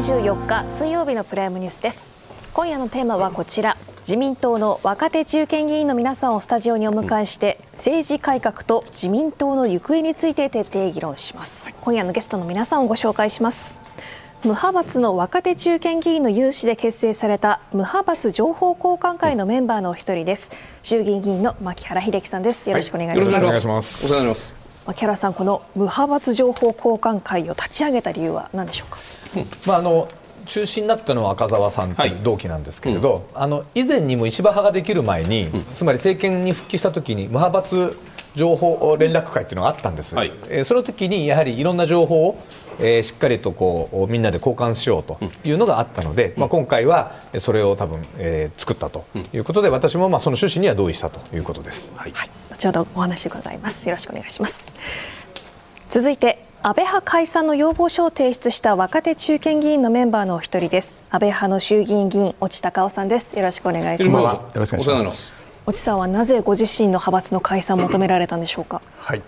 1月24日水曜日のプライムニュースです。今夜のテーマはこちら。自民党の若手中堅議員の皆さんをスタジオにお迎えして政治改革と自民党の行方について徹底議論します。今夜のゲストの皆さんをご紹介します。無派閥の若手中堅議員の有志で結成された無派閥情報交換会のメンバーのお一人です。衆議院議員の牧原秀樹さんです。よろしくお願いします、はい、よろしくお願いします。お世話になります牧原さんこの無派閥情報交換会を立ち上げた理由は何でしょうか、うん、まああの中心になったのは赤澤さんという同期なんですけれど、はいうん、あの以前にも石破派ができる前に、うん、つまり政権に復帰した時に無派閥情報連絡会っていうのがあったんです、はい、えー、その時にやはりいろんな情報を、えー、しっかりとこうみんなで交換しようというのがあったので、うん、まあ、今回はそれを多分、えー、作ったということで、私もまあその趣旨には同意したということです、はい、はい、後ほどお話伺います。よろしくお願いします。続いて安倍派解散の要望書を提出した若手中堅議員のメンバーのお一人です。安倍派の衆議院議員越智隆夫さんです。よろしくお願いします。よろしくお願いします。越智さんはなぜご自身の派閥の解散を求められたんでしょうか？はい。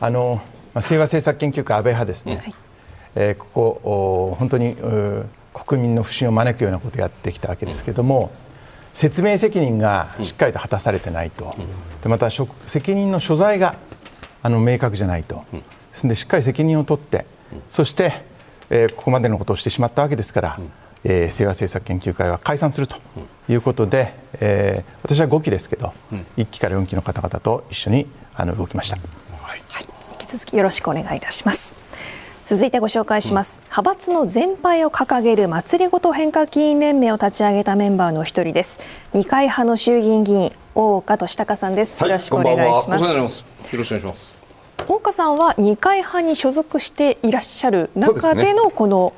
あの清和政策研究会安倍派ですね、はい、えー、ここ本当に国民の不信を招くようなことをやってきたわけですけれども、説明責任がしっかりと果たされてないと、でまた責任の所在があの明確じゃないと、ですのでしっかり責任を取って、そして、えー、ここまでのことをしてしまったわけですから、えー、清和政策研究会は解散するということで、えー、私は5期ですけど、うん、1期から4期の方々と一緒にあの動きました、はい、はい、引き続きよろしくお願いいたします続いてご紹介します、うん、派閥の全廃を掲げる祭りごと変化議員連盟を立ち上げたメンバーの一人です。二階派の衆議院議員大岡俊孝さんです、はい、よろしくお願いします。よろしくお願いします。大岡さんは二階派に所属していらっしゃる中でのこの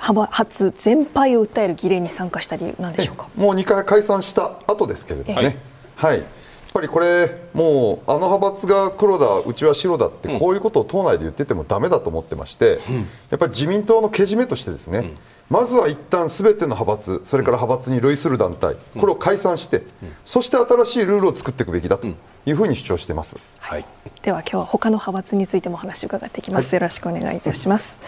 派閥全廃を訴える議連に参加した理由なんでしょうか？もう二回解散した後ですけれどもね、はい、やっぱりこれ、もうあの派閥が黒だ、うちは白だって、こういうことを党内で言っててもだめだと思ってまして、うん、やっぱり自民党のけじめとしてですね、うん。まずは一旦すべての派閥、それから派閥に類する団体、これを解散して、そして新しいルールを作っていくべきだというふうに主張しています。はい、では今日は他の派閥についてもお話を伺っていきます、はい、よろしくお願いいたします。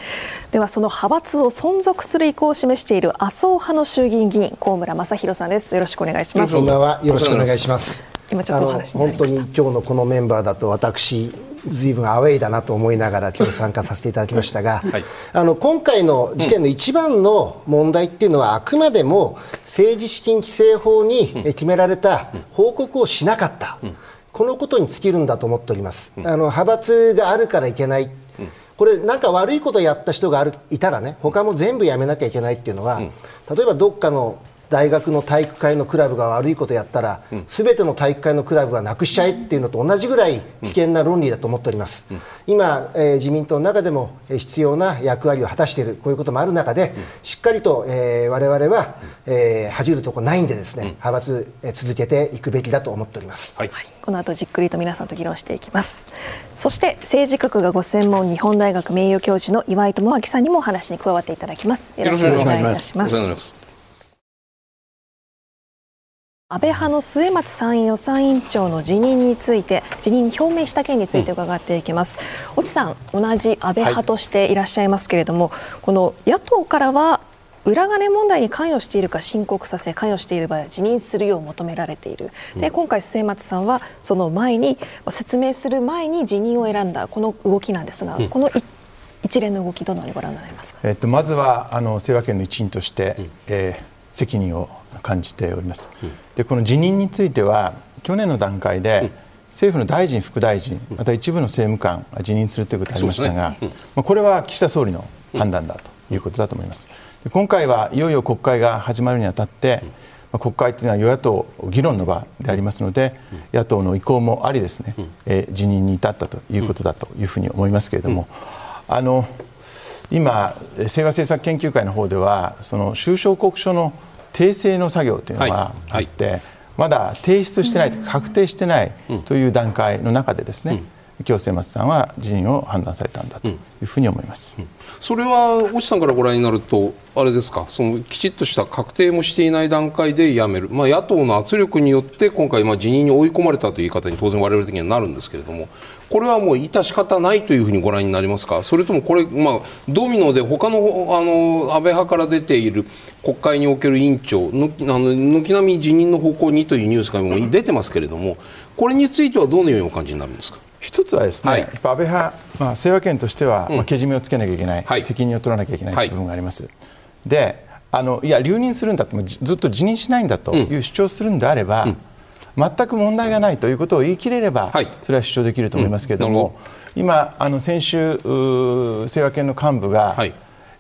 ではその派閥を存続する意向を示している麻生派の衆議院議員高村正弘さんです。よろしくお願いします。こんばんは。よろしくお願いします今ちょっとお話本当に今日のこのメンバーだと私ずいぶんアウェイだなと思いながら今日参加させていただきましたが、はい、あの今回の事件の一番の問題っていうのは、あくまでも政治資金規正法に決められた報告をしなかった、このことに尽きるんだと思っております。あの派閥があるからいけない。これ、なんか悪いことをやった人があるいたらね、他も全部やめなきゃいけないっていうのは、例えばどっかの大学の体育会のクラブが悪いことをやったら、す、べ、ての体育会のクラブはなくしちゃえっていうのと同じぐらい危険な論理だと思っております、うん、今、えー、自民党の中でも必要な役割を果たしている、こういうこともある中で、しっかりと、えー、我々は、えー、恥じるところないんで、ですね、派閥、えー、続けていくべきだと思っております、はい、この後じっくりと皆さんと議論していきます。そして政治学がご専門、日本大学名誉教授の岩井智明さんにもお話に加わっていただきます。よろしくお願いいたします。安倍派の末松参院予算委員長の辞任について辞任表明した件について伺っていきます、うん、さん同じ安倍派としていらっしゃいますけれども、はい、この野党からは裏金問題に関与しているか申告させ関与している場合は辞任するよう求められている、で今回末松さんはその前に説明する前に辞任を選んだこの動きなんですが、うん、この一連の動きどのようにご覧になりますか、えっと、まずはあの清和県の一員として、うん、えー、責任を感じております。でこの辞任については去年の段階で、政府の大臣、副大臣、また一部の政務官が辞任するということがありましたが、ねうん、まあ、これは岸田総理の判断だということだと思います。今回はいよいよ国会が始まるにあたって、まあ、国会というのは与野党議論の場でありますので、野党の意向もありですね、えー、辞任に至ったということだというふうに思いますけれども、あの今、清和政策研究会の方では、その収支報告書の訂正の作業というのがあって、はい。はい、まだ提出してない、確定してないという段階の中でですね、今日末松さんは辞任を判断されたんだというふうに思います、うん。うん、それは越さんからご覧になるとあれですか？そのきちっとした確定もしていない段階で辞める、まあ、野党の圧力によって今回まあ辞任に追い込まれたという言い方に当然我々的にはなるんですけれどもこれはもう致し方ないというふうにご覧になりますか？それともこれ、まあ、ドミノで他のあの安倍派から出ている国会における委員長のあの軒並み辞任の方向にというニュースがもう出てますけれどもこれについてはどのようにお感じになるんですか？一つはですね、はい、安倍派、まあ、清和県としては、まあ、けじめをつけなきゃいけない、はい、責任を取らなきゃいけないという部分があります。はい、であのいや留任するんだとずっと辞任しないんだという主張するんであれば、うん、全く問題がないということを言い切れれば、それは主張できると思いますけれども、うん、今あの先週清和県の幹部が、はい、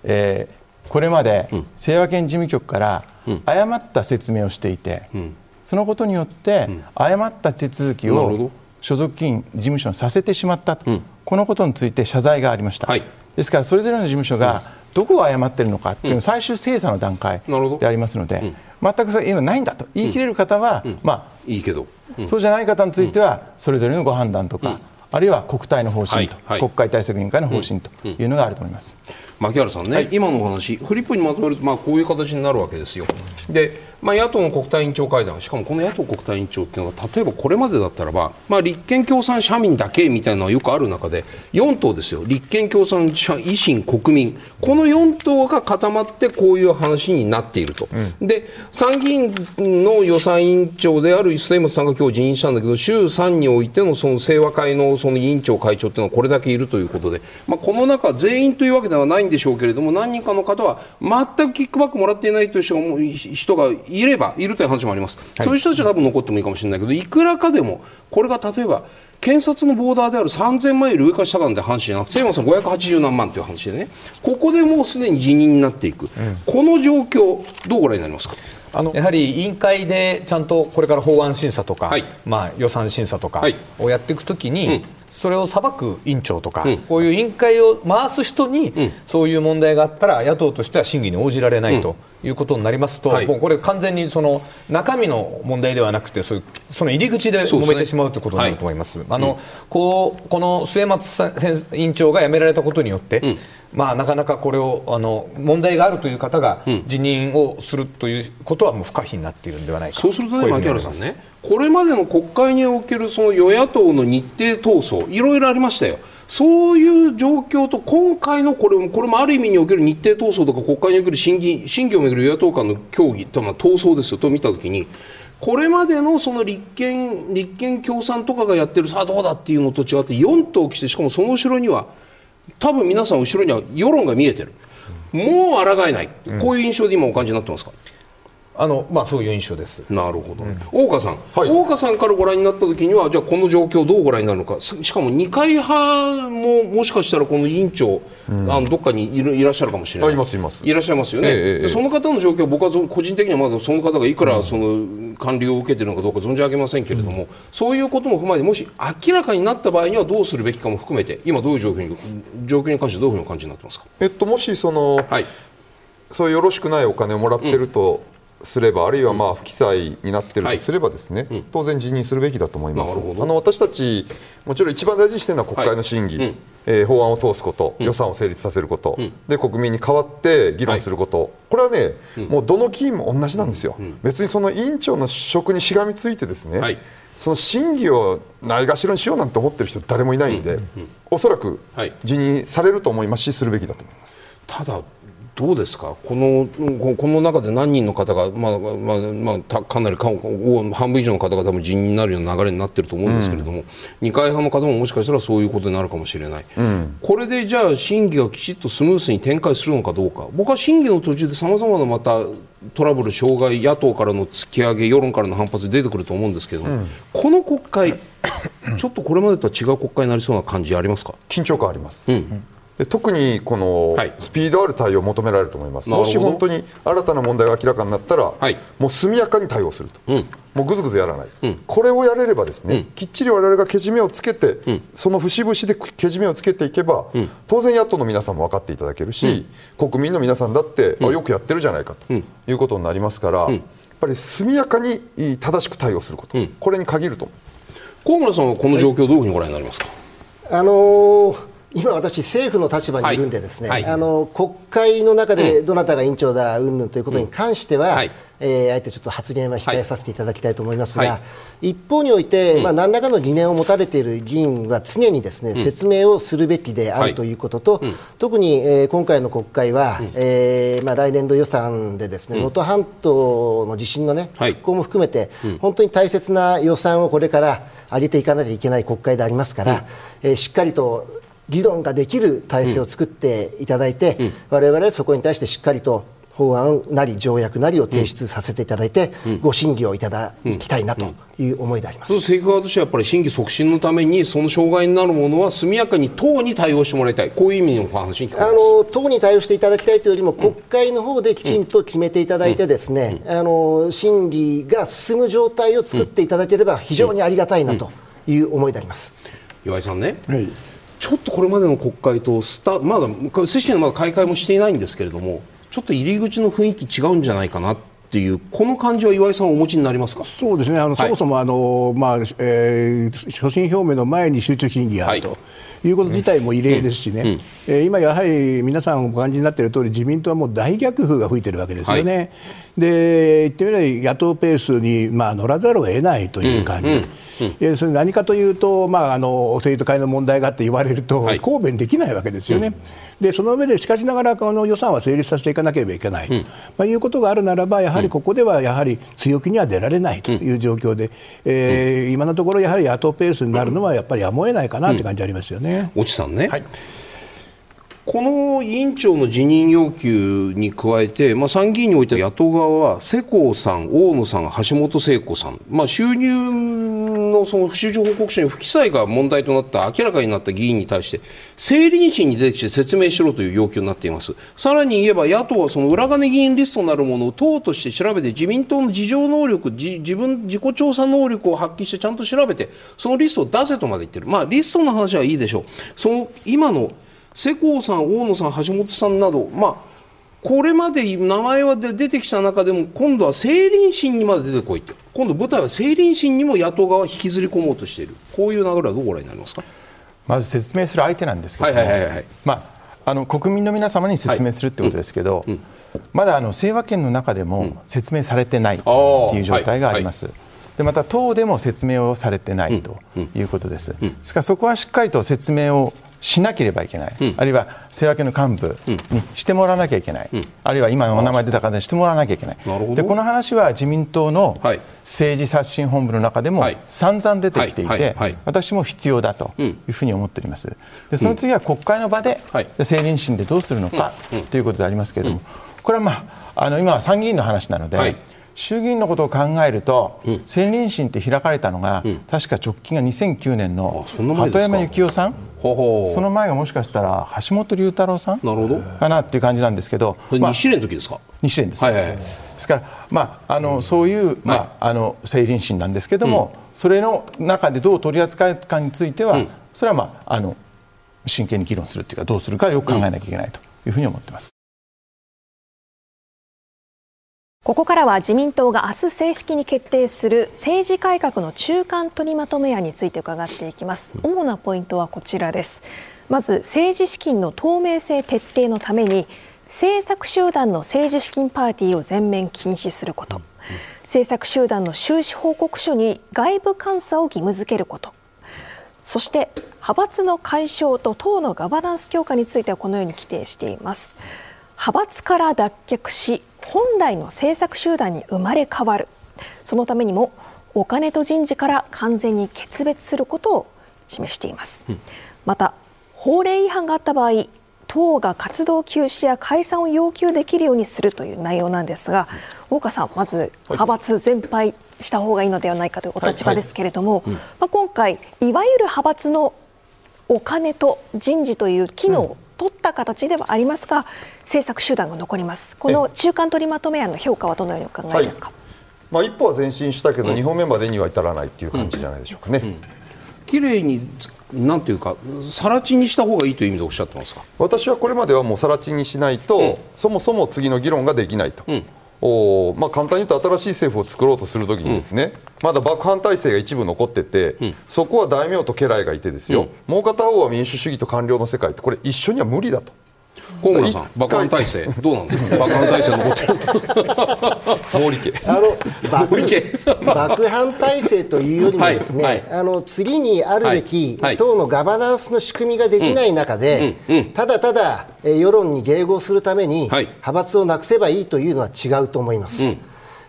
えー、これまで清和県事務局から誤った説明をしていて、うん、そのことによって誤った手続きを所属議員事務所にさせてしまったと、うん、このことについて謝罪がありました、はい、ですからそれぞれの事務所がどこを誤っているのかという最終精査の段階でありますので、うん、全く今ないんだと。言い切れる方は、まあいいけど、そうじゃない方についてはそれぞれのご判断とか、あるいは国対の方針と、はい。はい、国会対策委員会の方針というのがあると思います、牧原さんね、はい、今のお話、フリップにまとめると、まあ、こういう形になるわけですよ。でまあ、野党の国対委員長会談、しかもこの野党国対委員長っていうのは、例えばこれまでだったらば、まあ、立憲共産社民だけみたいなのはよくある中で、4党ですよ、立憲共産社維新、国民、この4党が固まってこういう話になっていると、うん、で参議院の予算委員長である末松さんが今日辞任したんだけど、衆参においてのその清和会のその委員長、会長っていうのはこれだけいるということで、まあ、この中、全員というわけではないんでしょうけれども、何人かの方は全くキックバックもらっていないという人がいればいるという話もあります、はい、そういう人たちは多分残ってもいいかもしれないけどいくらかでもこれが例えば検察のボーダーである3000万円より上か下かなんて話じゃなくて、山さん580何万という話でね、ここでもうすでに辞任になっていく、うん、この状況、どうご覧になりますか？あのやはり委員会でちゃんとこれから法案審査とか、はい、まあ、予算審査とかをやっていくときに、はいうんそれを裁く委員長とか、うん、こういう委員会を回す人に、うん、そういう問題があったら野党としては審議に応じられないということになりますと、うんはい、もうこれ完全にその中身の問題ではなくてそういうその入り口で揉めてしまうということになると思います。すねはい、あのこうこの末松委員長が辞められたことによって、まあ、なかなかこれをあの問題があるという方が辞任をするということはもう不可避になっているんではないか。そうするとね、牧原さんねこれまでの国会におけるその与野党の日程闘争いろいろありましたよ。そういう状況と今回のこれもこれもある意味における日程闘争とか国会における審議審議をめぐる与野党間の協議と、まあ、闘争ですよと見たときにこれまでのその立憲立憲共産とかがやってるさあどうだっていうのと違って4党来てしかもその後ろには多分皆さん後ろには世論が見えてる。もう抗えない、こういう印象で今お感じになってますか、あのまあ、そういう印象です。なるほど、うん、大岡さん、はい、大岡さんからご覧になったときには、じゃあ、この状況、どうご覧になるのか、しかも二階派ももしかしたら、この委員長、うん、あのどっかにいるいらっしゃるかもしれない、いますいます。いらっしゃいますよね、ええ、その方の状況、僕は個人的にはまだその方がいくらその管理を受けているのかどうか存じ上げませんけれども、うん、そういうことも踏まえて、もし明らかになった場合にはどうするべきかも含めて、今、どういう状況に状況に関してどういうふうにお感じになってますか、えっと、もしその、はい、そうよろしくないお金をもらってると、すればあるいはまあ不記載になっているとすればですね、はい、当然辞任するべきだと思います。あの私たちもちろん一番大事にしているのは国会の審議、はい、えー、法案を通すこと、予算を成立させること、うん、で国民に代わって議論すること、はい、これはね、うん、もうどの議員も同じなんですよ、うん、別にその委員長の職にしがみついてですね、その審議をないがしろにしようなんて思ってる人誰もいないんで、おそらく辞任されると思いますしするべきだと思います。ただどうですか？このこの中で何人の方が、まあまあまあ、かなり半分以上の方が多分辞任になるような流れになっていると思うんですけれども、うん、二階派の方ももしかしたらそういうことになるかもしれない、うん、これでじゃあ審議がきちっとスムースに展開するのかどうか。僕は審議の途中でさまざまなまたトラブル、障害野党からの突き上げ世論からの反発出てくると思うんですけど、うん、この国会ちょっとこれまでとは違う国会になりそうな感じありますか？緊張感あります、うんで特にこのスピードある対応を求められると思います、もし本当に新たな問題が明らかになったら、はい、もう速やかに対応すると、うん、もうぐずぐずやらない、うん、これをやれればですね、うん、きっちり我々がけじめをつけて、その節々でけじめをつけていけば、当然野党の皆さんも分かっていただけるし、国民の皆さんだって、あよくやってるじゃないかということになりますから、やっぱり速やかに正しく対応すること、これに限ると。河村さんはこの状況、どういうふうにご覧になりますか？あのー今、私、政府の立場にいるんで、ですね、はい。はい、あの国会の中でどなたが委員長だ、うんぬんということに関しては、うんはい、えー、あえてちょっと発言は控えさせていただきたいと思いますが、はい、一方において、うん、まあ、何らかの疑念を持たれている議員は常にですね、うん、説明をするべきであるということと、特に、えー、今回の国会は、うん、えー、まあ、来年度予算でですね能登、半島の地震の、ね、復興も含めて、本当に大切な予算をこれから上げていかなきゃいけない国会でありますから、えー、しっかりと議論ができる体制を作っていただいて、うん、我々はそこに対してしっかりと法案なり条約なりを提出させていただいて、うん、ご審議をいただきたいなという思いであります、うん、政府側としてはやっぱり審議促進のためにその障害になるものは速やかに党に対応してもらいたい。こういう意味の話に聞こえます。あの党に対応していただきたいというよりも国会の方できちんと決めていただいてですね、あの審議が進む状態を作っていただければ非常にありがたいなという思いであります。岩井さんね、はいちょっとこれまでの国会とスタまだ正式にまだ開会もしていないんですけれどもちょっと入り口の雰囲気違うんじゃないかなっていうこの感じは岩井さんお持ちになりますか？そうですね。あの、はい、そもそもあの、まあえー、所信表明の前に集中審議があると。はい。いうこと自体も異例ですしね、うん。うん、えー、今やはり皆さんお感じになっている通り自民党はもう大逆風が吹いてるわけですよね、はい、で言ってみれば野党ペースに、まあ、乗らざるを得ないという感じ、うんうん、それ何かというと、まあ、あの生徒会の問題があって言われると、抗弁できないわけですよね、でその上でしかしながらこの予算は成立させていかなければいけないと、まあ、いうことがあるならばやはりここではやはり強気には出られないという状況で、えー、今のところやはり野党ペースになるのはやっぱりやむを得ないかなという感じありますよね。ね。越智さんね、はい、この委員長の辞任要求に加えて、まあ、参議院において野党側は世耕さん、大野さん、橋本聖子さん、まあ、収入のその不祥事報告書に不記載が問題となった明らかになった議員に対して政倫審に出てきて説明しろという要求になっています。さらに言えば野党はその裏金議員リストなるものを党として調べて自民党の事情能力自分自己調査能力を発揮してちゃんと調べてそのリストを出せとまで言ってる。まあリストの話はいいでしょう。その今の世耕さん、大野さん、橋本さんなど、まあ、これまで名前は出てきた中でも今度は政倫審にまで出てこいって。今度舞台は政倫審にも野党側は引きずり込もうとしている。こういう流れはどうご覧になりますか？まず説明する相手なんですけどまあ、あの国民の皆様に説明するってことですけど、はいうんうん、まだあの清和県の中でも説明されてないという状態があります。でまた党でも説明をされてないということです。ですからそこはしっかりと説明をしなければいけない、うん、あるいは清和系の幹部にしてもらわなきゃいけない、うん、あるいは今お名前出た方にしてもらわなきゃいけない、でこの話は自民党の政治刷新本部の中でも散々出てきていて、私も必要だというふうに思っております、でその次は国会の場で政倫審でどうするのかということでありますけれども、これは、まあ、あの今は参議院の話なので、衆議院のことを考えると、うん、政倫審って開かれたのが、うん、確か直近が2009年の鳩山幸夫さん？その前がもしかしたら橋本龍太郎さん？なるほど。かなっていう感じなんですけど、まあ、西連の時ですか？西連です、はいはいはい、ですから、まあ、あのそういう、まあ、あの政倫審なんですけども、それの中でどう取り扱うかについては、それは、まあ、あの真剣に議論するというかどうするかよく考えなきゃいけないというふうに思ってます。ここからは自民党が明日正式に決定する政治改革の中間取りまとめ案について伺っていきます。主なポイントはこちらです。まず政治資金の透明性徹底のために政策集団の政治資金パーティーを全面禁止すること。政策集団の収支報告書に外部監査を義務付けること。そして派閥の解消と党のガバナンス強化についてはこのように規定しています。派閥から脱却し本来の政策集団に生まれ変わる。そのためにもお金と人事から完全に決別することを示しています、うん、また法令違反があった場合党が活動休止や解散を要求できるようにするという内容なんですが大岡さんまず派閥全廃した方がいいのではないかというお立場ですけれども、まあ、今回いわゆる派閥のお金と人事という機能を取った形ではありますが政策手段が残ります。この中間取りまとめ案の評価はどのようにお考えですか、はい、まあ、一歩は前進したけど、うん、2本目までには至らないっていう感じじゃないでしょうかね。うん。うん、綺麗になんていうか、さら地にした方がいいという意味でおっしゃってますか？私はこれまではもうさら地にしないと、そもそも次の議論ができないと。おまあ、簡単に言うと新しい政府を作ろうとするときにですね、まだ幕藩体制が一部残ってて、そこは大名と家来がいてですよ、もう片方は民主主義と官僚の世界ってこれ一緒には無理だと。河村さん、爆破体制、どうなんですか、爆破体制残ってる。家あの爆破体制というよりもですね、はいあの次にあるべき党のガバナンスの仕組みができない中で、ただただえー世論に迎合するために、はい。派閥をなくせばいいというのは違うと思います。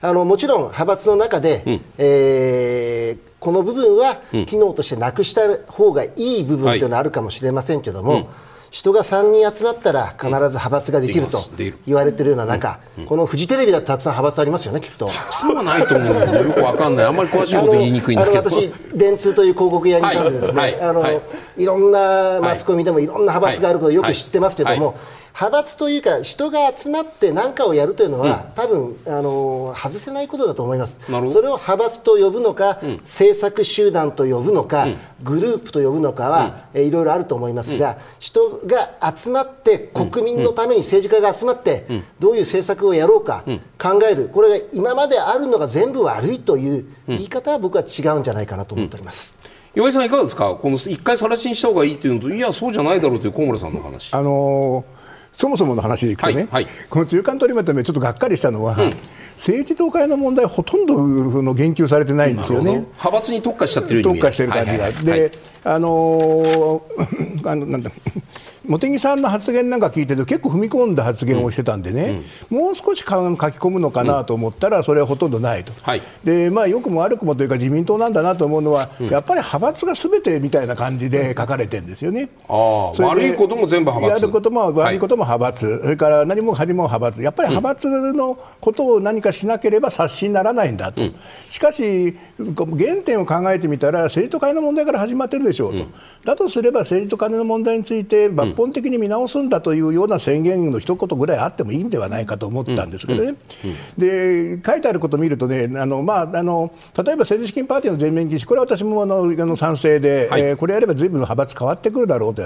あのもちろん派閥の中で、えーこの部分は機能としてなくした方がいい部分というのはあるかもしれませんけども、人が3人集まったら必ず派閥ができると言われているような中、このフジテレビだってたくさん派閥ありますよね、きっと。そうはないと思うよ。よくわかんない。あんまり詳しいこと言いにくいんだけど。あの私、電通という広告屋にいたんでですね、はい。はい。あのはいい、ろんなマスコミでもいろんな派閥があることをよく知ってますけども、はい派閥というか人が集まって何かをやるというのは、多分あの外せないことだと思います。なるほど。それを派閥と呼ぶのか、政策集団と呼ぶのか、グループと呼ぶのかは、えーいろいろあると思いますが、人が集まって国民のために政治家が集まって、どういう政策をやろうか考える、これが今まであるのが全部悪いという言い方は僕は違うんじゃないかなと思っております。岩井さんいかがですか？この一回晒しにした方がいいというのと、いやそうじゃないだろうという小村さんの話。あのーそもそもの話でいくとね、はいはい。この中間取りまとめ、ちょっとがっかりしたのは、政治党会の問題、ほとんどの言及されてないんですよね。派閥に特化しちゃってる特化してる感じが、はいはいはい。で、あのー あのなんだ茂木さんの発言なんか聞いてると結構踏み込んだ発言をしてたんでね、もう少しか書き込むのかなと思ったらそれはほとんどないと、はい。でまあ、良くも悪くもというか自民党なんだなと思うのは、やっぱり派閥がすべてみたいな感じで書かれてるんですよね。あ悪いことも全部派閥。やることも悪いことも派閥、それから何も恥も派閥、やっぱり派閥のことを何かしなければ刷新にならないんだと、しかし、原点を考えてみたら、政治と金の問題から始まってるでしょうと、だとすれば政治と金の問題について抜本的に見直すんだというような宣言の一言ぐらいあってもいいんではないかと思ったんですけどね、で書いてあることを見るとね、あのまあ、あの例えば政治資金パーティーの全面禁止、これは私もあのあの賛成で、はい。えーこれやればずいぶん派閥変わってくるだろうと、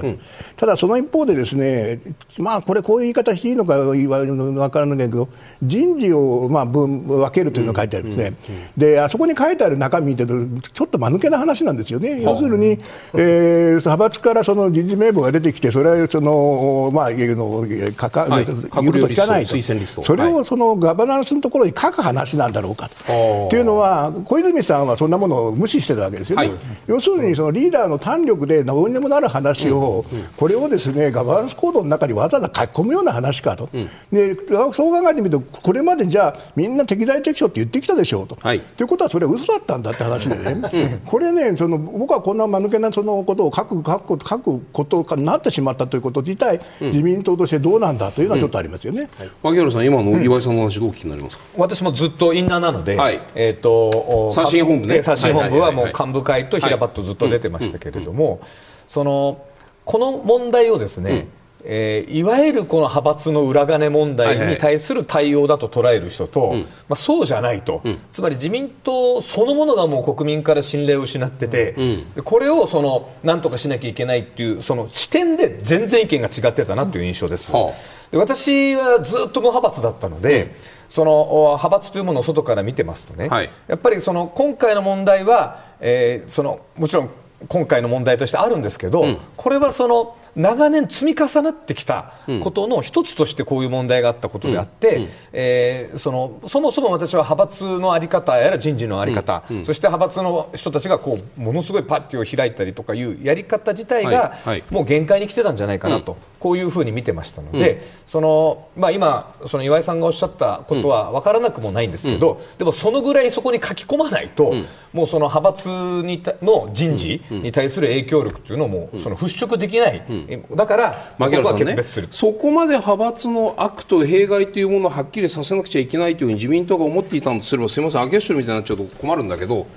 ただその一方で、ですね、まあ、これ、こういう言い方していいのか分からないけど、人事をまあ分分けるというのが書いてあるんですね、であそこに書いてある中身見てると、ちょっと間抜けな話なんですよね、要するに、えー派閥からその人事名簿が出てきて、それはその、まあ、いうのかか、はい。言うこと聞かないと、それはをそのガバナンスのところに書く話なんだろうかと。い。うのは、小泉さんはそんなものを無視してたわけですよね。はい。要するにそのリーダーの胆力でどうにでもなる話を、これをですねガバナンスコードの中にわざわざ書き込むような話かと、でそう考えてみると、これまでじゃあ、みんな適材適所って言ってきたでしょうと。はい。ということは、それは嘘だったんだって話でね、これね、その僕はこんな間抜けなそのことを書く書く書くことになってしまったということ自体、自民党としてどうなんだというのはちょっとありますよね。牧原さん今の岩井さんの話どうお聞きになりますか？私もずっとインナーなので、はい。えー、とお刷新本部ね。えー刷新本部はもうはいはいはいはい。幹部会と平場とずっと出てましたけれども、そのこの問題をですね、えーいわゆるこの派閥の裏金問題に対する対応だと捉える人と、まあ、そうじゃないと、つまり自民党そのものがもう国民から信頼を失ってて、でこれをそのなんとかしなきゃいけないっていうその視点で全然意見が違ってたなという印象です。はで私はずっと無派閥だったので、そのお派閥というものを外から見てますとね、はい。やっぱりその今回の問題は、えーそのもちろん今回の問題としてあるんですけど、これはその長年積み重なってきたことの一つとしてこういう問題があったことであって、えーそのそもそも私は派閥の在り方やら人事の在り方、そして派閥の人たちがこうものすごいパッティを開いたりとかいうやり方自体が、はい。はい。もう限界に来てたんじゃないかなと、こういうふうに見てましたので、そのまあ、今、その岩井さんがおっしゃったことは分からなくもないんですけど、でもそのぐらいそこに書き込まないと、もうその派閥にたの人事に対する影響力というのをもうその払拭できない、えだから僕は決別する。そこまで派閥の悪と弊害というものをはっきりさせなくちゃいけないというふうに自民党が思っていたんとすればすみません、明吉みたいになっちゃうと困るんだけど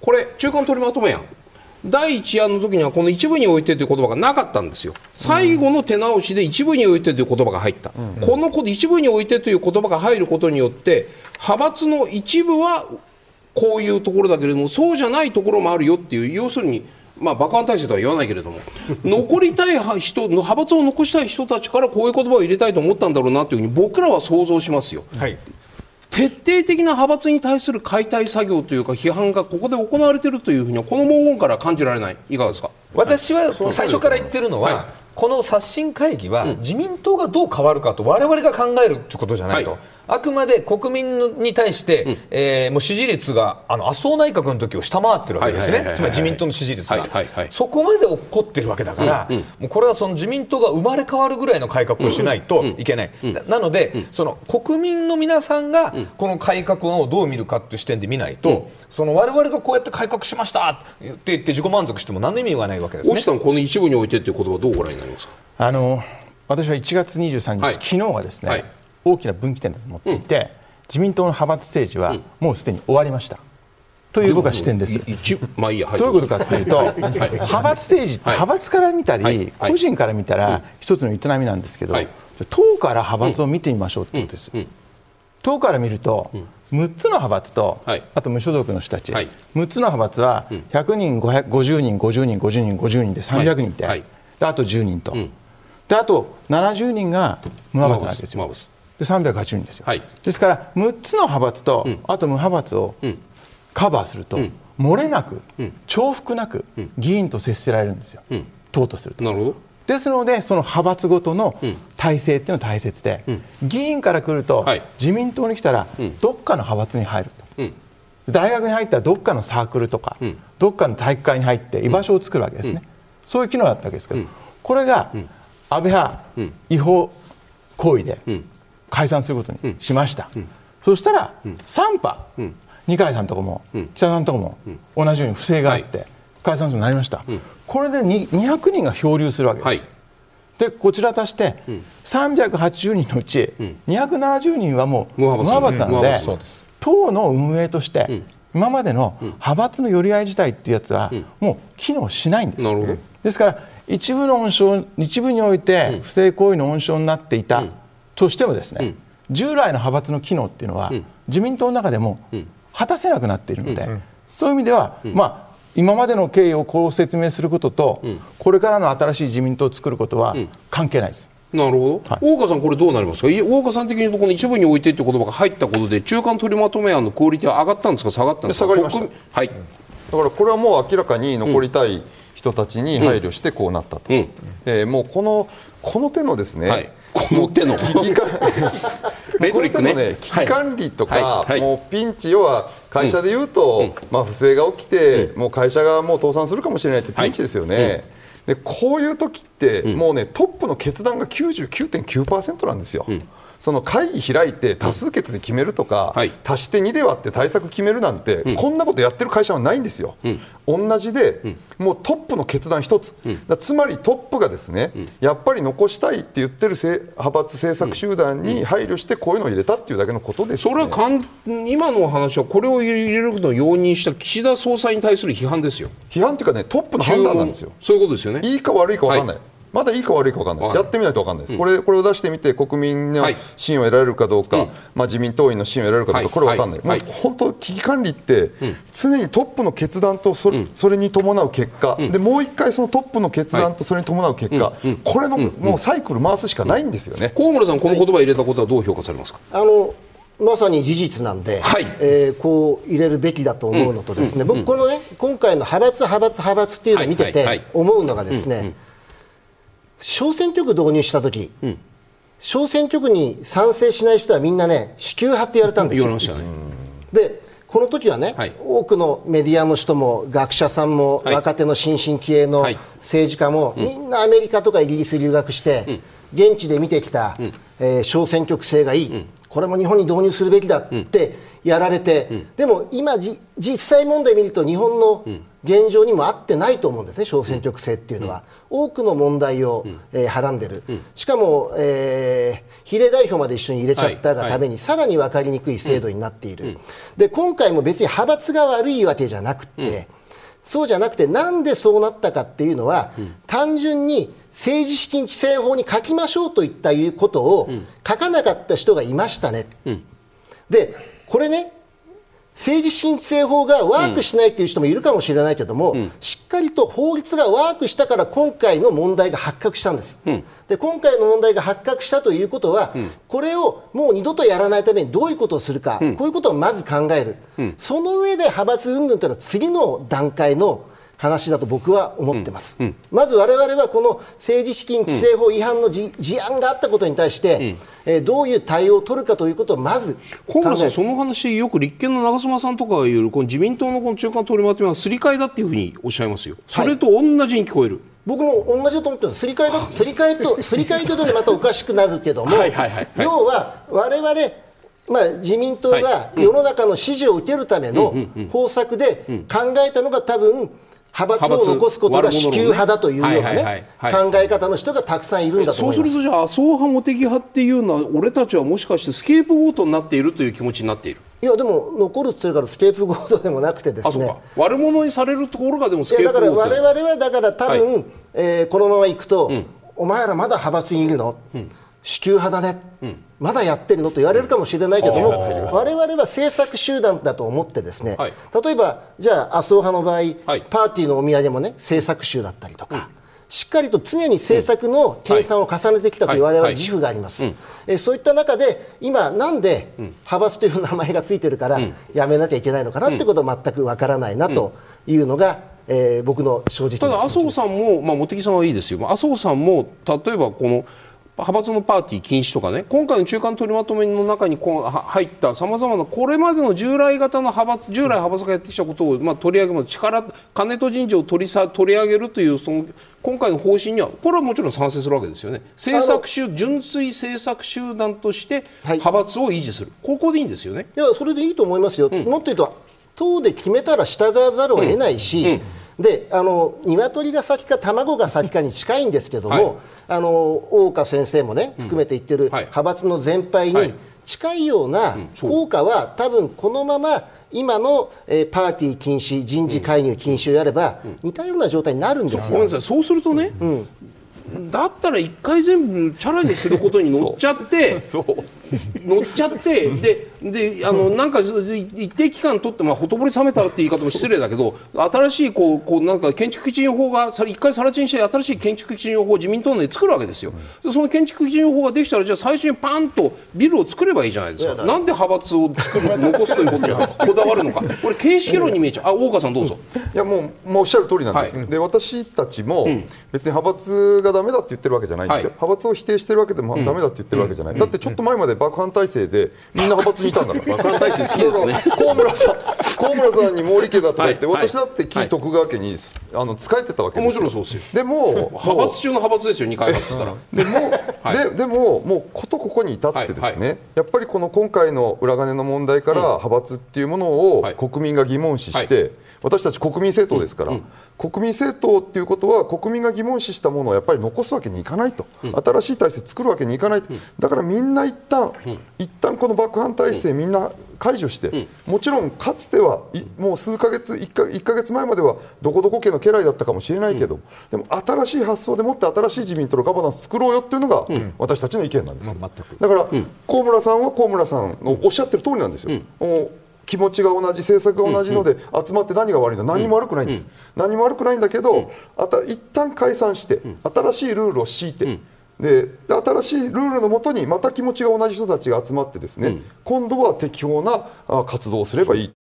これ中間取りまとめやん第一案の時にはこの一部においてという言葉がなかったんですよ。最後の手直しで一部においてという言葉が入った、このこと一部においてという言葉が入ることによって派閥の一部はこういうところだけれどもそうじゃないところもあるよっていう要するにまあ、爆破体制とは言わないけれども 残りたい人の派閥を残したい人たちからこういう言葉を入れたいと思ったんだろうなというふうに僕らは想像しますよ。はい。徹底的な派閥に対する解体作業というか批判がここで行われているというふうにはこの文言から感じられない。いかがですか？私は最初から言ってるのは、はいこの刷新会議は自民党がどう変わるかと我々が考えるということじゃないと、はい。あくまで国民に対して、えーもう支持率があの麻生内閣の時を下回ってるわけですね、つまり自民党の支持率が、そこまで起こってるわけだから、もうこれはその自民党が生まれ変わるぐらいの改革をしないといけない、ななので、その国民の皆さんがこの改革をどう見るかっていう視点で見ないと、その我々がこうやって改革しましたって言って自己満足しても何の意味がないわけですね。越。さん、この一部においてという言葉どうご覧になりますか？あの私は1月23日、はい。昨日がですね、はい。大きな分岐点だと思っていて、自民党の派閥政治はもうすでに終わりました、という僕は視点です。まあいいや、はい、どういうことかというと、はい。派閥政治ってはい。派閥から見たり、はい。はい。個人から見たら一つの営みなんですけど、はい。党から派閥を見てみましょうってことです。党から見ると、6つの派閥と、はい。あと無所属の人たち、はい。6つの派閥は100人、550人、50人、50人、50人で300人いて、あと10人と、であと70人が無派閥なんですよ。で380人ですよ、はい。ですから6つの派閥と、あと無派閥をカバーすると、漏れなく、重複なく、議員と接せられるんですよ、党とすると。なるほど。ですので、その派閥ごとの体制っていうのは大切で、議員から来ると、はい。自民党に来たら、どっかの派閥に入ると、うん。大学に入ったらどっかのサークルとか、どっかの体育会に入って居場所を作るわけですね、そういう機能だったわけですけど、これが安倍派、違法行為で解散することにしました、そしたら3派、二階さんとこも、北さんとこも同じように不正があって、解散するようになりました、これでに200人が漂流するわけです。はい。でこちら足して、380人のうち、270人はもう無派閥なので党の運営として、今までの派閥の寄り合い自体っていうやつは、もう機能しないんです。ですから一部の温床一部において不正行為の温床になっていたとしてもですね、従来の派閥の機能っていうのは、自民党の中でも果たせなくなっているので、そういう意味では、まあ今までの経緯をこう説明することと、これからの新しい自民党を作ることは関係ないです。なるほど、大岡さん、これどうなりますか、い大岡さん的に言うと、この一部においてという言葉が入ったことで、中間取りまとめ案のクオリティは上がったんですか、下がったんですか、下がりました。国民はい、だからこれはもう明らかに残りたい人たちに配慮してこうなったと、うん。えーもうこのこの手のですね、はい。この手の。危機管レ トリックね。この手の危機管理とか、はい。はい。はい。もうピンチ要は会社でいうと、まあ、不正が起きて、もう会社がもう倒産するかもしれないってピンチですよね。でこういう時って、もうねトップの決断が99.9%なんですよ。その会議開いて多数決で決めるとか、はい。足して2で割って対策決めるなんて、こんなことやってる会社はないんですよ、同じで、もうトップの決断一つ、だつまりトップがですね、やっぱり残したいって言ってるせ派閥政策集団に配慮してこういうのを入れたっていうだけのことです、ね、それはかん今の話は、これを入れることを容認した岸田総裁に対する批判ですよ、批判っていうかねトップの判断なんですよ。そういうことですよね。いいか悪いか分かんない、はいまだいいか悪いか分かんない、はい。やってみないと分かんないです、これこれを出してみて国民のはい。信を得られるかどうか、まあ、自民党員の信を得られるかどうか、はい。これ分かんない、はい。もう本当、危機管理って、常にトップの決断とそれ,、それに伴う結果、でもう一回そのトップの決断とそれに伴う結果、これの、もうサイクル回すしかないんですよね。河村さん、この言葉入れたことはどう評価されますか？あのまさに事実なんで、はい。えーこう入れるべきだと思うのとですね、僕このね今回の派閥派閥派閥っていうのを見てはい。はい。はい。て思うのがですね、小選挙区導入した時、小選挙区に賛成しない人はみんなね支給派って言われたんですよ。ね。でこの時はね、はい。多くのメディアの人も学者さんも、はい。若手の新進気鋭のはい。政治家も、みんなアメリカとかイギリス留学して、現地で見てきた、えー小選挙区制がいい、これも日本に導入するべきだってやられて、でも今じ、実際問題見ると、日本の現状にも合ってないと思うんですね、小選挙区制っていうのは。多くの問題を、えーはらんでる、しかも、えー比例代表まで一緒に入れちゃったがために、さらに分かりにくい制度になっている、で今回も別に派閥が悪いわけじゃなくて、そうじゃなくて、なんでそうなったかっていうのは、単純に政治資金規正法に書きましょうといったいうことを書かなかった人がいましたね。で、これね、政治申請法がワークしないという人もいるかもしれないけども、うん、しっかりと法律がワークしたから今回の問題が発覚したんです、うん、で今回の問題が発覚したということは、うん、これをもう二度とやらないためにどういうことをするか、こういうことをまず考える、その上で派閥云々というのは次の段階の話だと僕は思ってます、うんうん、まず我々はこの政治資金規正法違反の事,、案があったことに対して、うん、えー、どういう対応を取るかということをまず河村さん、その話、よく立憲の長妻さんとかが言うこの自民党のこの中間取りまとめはすり替えだっていうふうにおっしゃいますよ、それと同じに聞こえる。僕も同じだと思ってます、すり替えだ すり替えとすり替えとでまたおかしくなるけども、要は我々まあ、自民党が世の中の支持を受けるための方策で考えたのが多分派閥を残すことが支給派だというようなね考え方の人がたくさんいるんだと思います。そうするとじゃあ麻生派茂木派っていうのは俺たちはもしかしてスケープゴートになっているという気持ちになっている？いやでも残るって言ってるからスケープゴートでもなくてですね。悪者にされるところがでもスケープゴートだから我々はだから多分、はい、えー、このままいくと、うん、お前らまだ派閥にいるの、うん守旧派だね、うん、まだやってるのと言われるかもしれないけども、われわれは政策集団だと思ってですね、はい、例えばじゃあ麻生派の場合、はい、パーティーのお土産もね政策集だったりとか。うん、しっかりと常に政策の計算を重ねてきたとい。う我々は自負があります、えそういった中で今、なんで派閥という名前がついてるからやめなきゃいけないのかなということは全くわからないなというのが、えー、僕の正直ただ麻生さんも、まあ、茂木さんはいいですよ。麻生さんも例えばこの派閥のパーティー禁止とかね。今回の中間取りまとめの中にこう入ったさまざまなこれまでの従来型の派閥従来派閥がやってきたことを、まあ、取り上げます。力金と人事を取りさ取り上げるというその今回の方針にはこれはもちろん賛成するわけですよね。政策集純粋政策集団として派閥を維持する、はい、ここでいいんですよね。いやそれでいいと思いますよ、うん、もっと言うと党で決めたら従わざるを得ないし、うん。うんであの鶏が先か卵が先かに近いんですけども、はい、あの大岡先生もね含めて言ってる派閥の全廃に近いような効果は多分このまま今の、えー、パーティー禁止人事介入禁止をやれば、似たような状態になるんですよ。そうするとね、うん。だったら一回全部チャラにすることに乗っちゃって 乗っちゃってでであのなんか一定期間取って、まあ、ほとぼり冷めたって言い方も失礼だけど新しいこうこうなんか建築基準法が一回さら地にして新しい建築基準法を自民党内で作るわけですよ、でその建築基準法ができたらじゃあ最初にパンとビルを作ればいいじゃないですか。なんで派閥を作る残すということに こだわるのか。これ形式論に見えちゃう。あ大岡さんどうぞ。いやもうもうおっしゃる通りなんです、はい、で私たちも別に派閥がダメだって言ってるわけじゃないんですよ、はい、派閥を否定してるわけでもダメだって言ってるわけじゃない、うん、だってちょっと前まで爆破体制でみんな派閥にいたんだから。爆破体制好きですね。河村さん河村さんに毛利家だとか言って、私だって紀徳川家にあの使えてたわけですよ。もちろんそうですよ。でも派閥中の派閥ですよ二回発したら。でも、ででももうことここに至ってですね、やっぱりこの今回の裏金の問題から派閥っていうものを国民が疑問視して、私たち国民政党ですから、国民政党っていうことは国民が疑問視したものをやっぱり残すわけにいかないと、うん、新しい体制作るわけにいかない、だからみんな一旦、うん、一旦この爆破体制みんな解除して、もちろんかつてはもう数か月1か ,1 か月前まではどこどこ家の家来だったかもしれないけど、でも新しい発想でもって新しい自民党のガバナンス作ろうよっていうのが、私たちの意見なんですだから、河村さんは河村さんのおっしゃってる通りなんですよ。気持ちが同じ政策が同じので集まって何が悪いん。だ何も悪くないんです、何も悪くないんだけど、あた一旦解散して新しいルールを敷いて、で新しいルールのもとにまた気持ちが同じ人たちが集まってですね、今度は適法な活動をすればいい。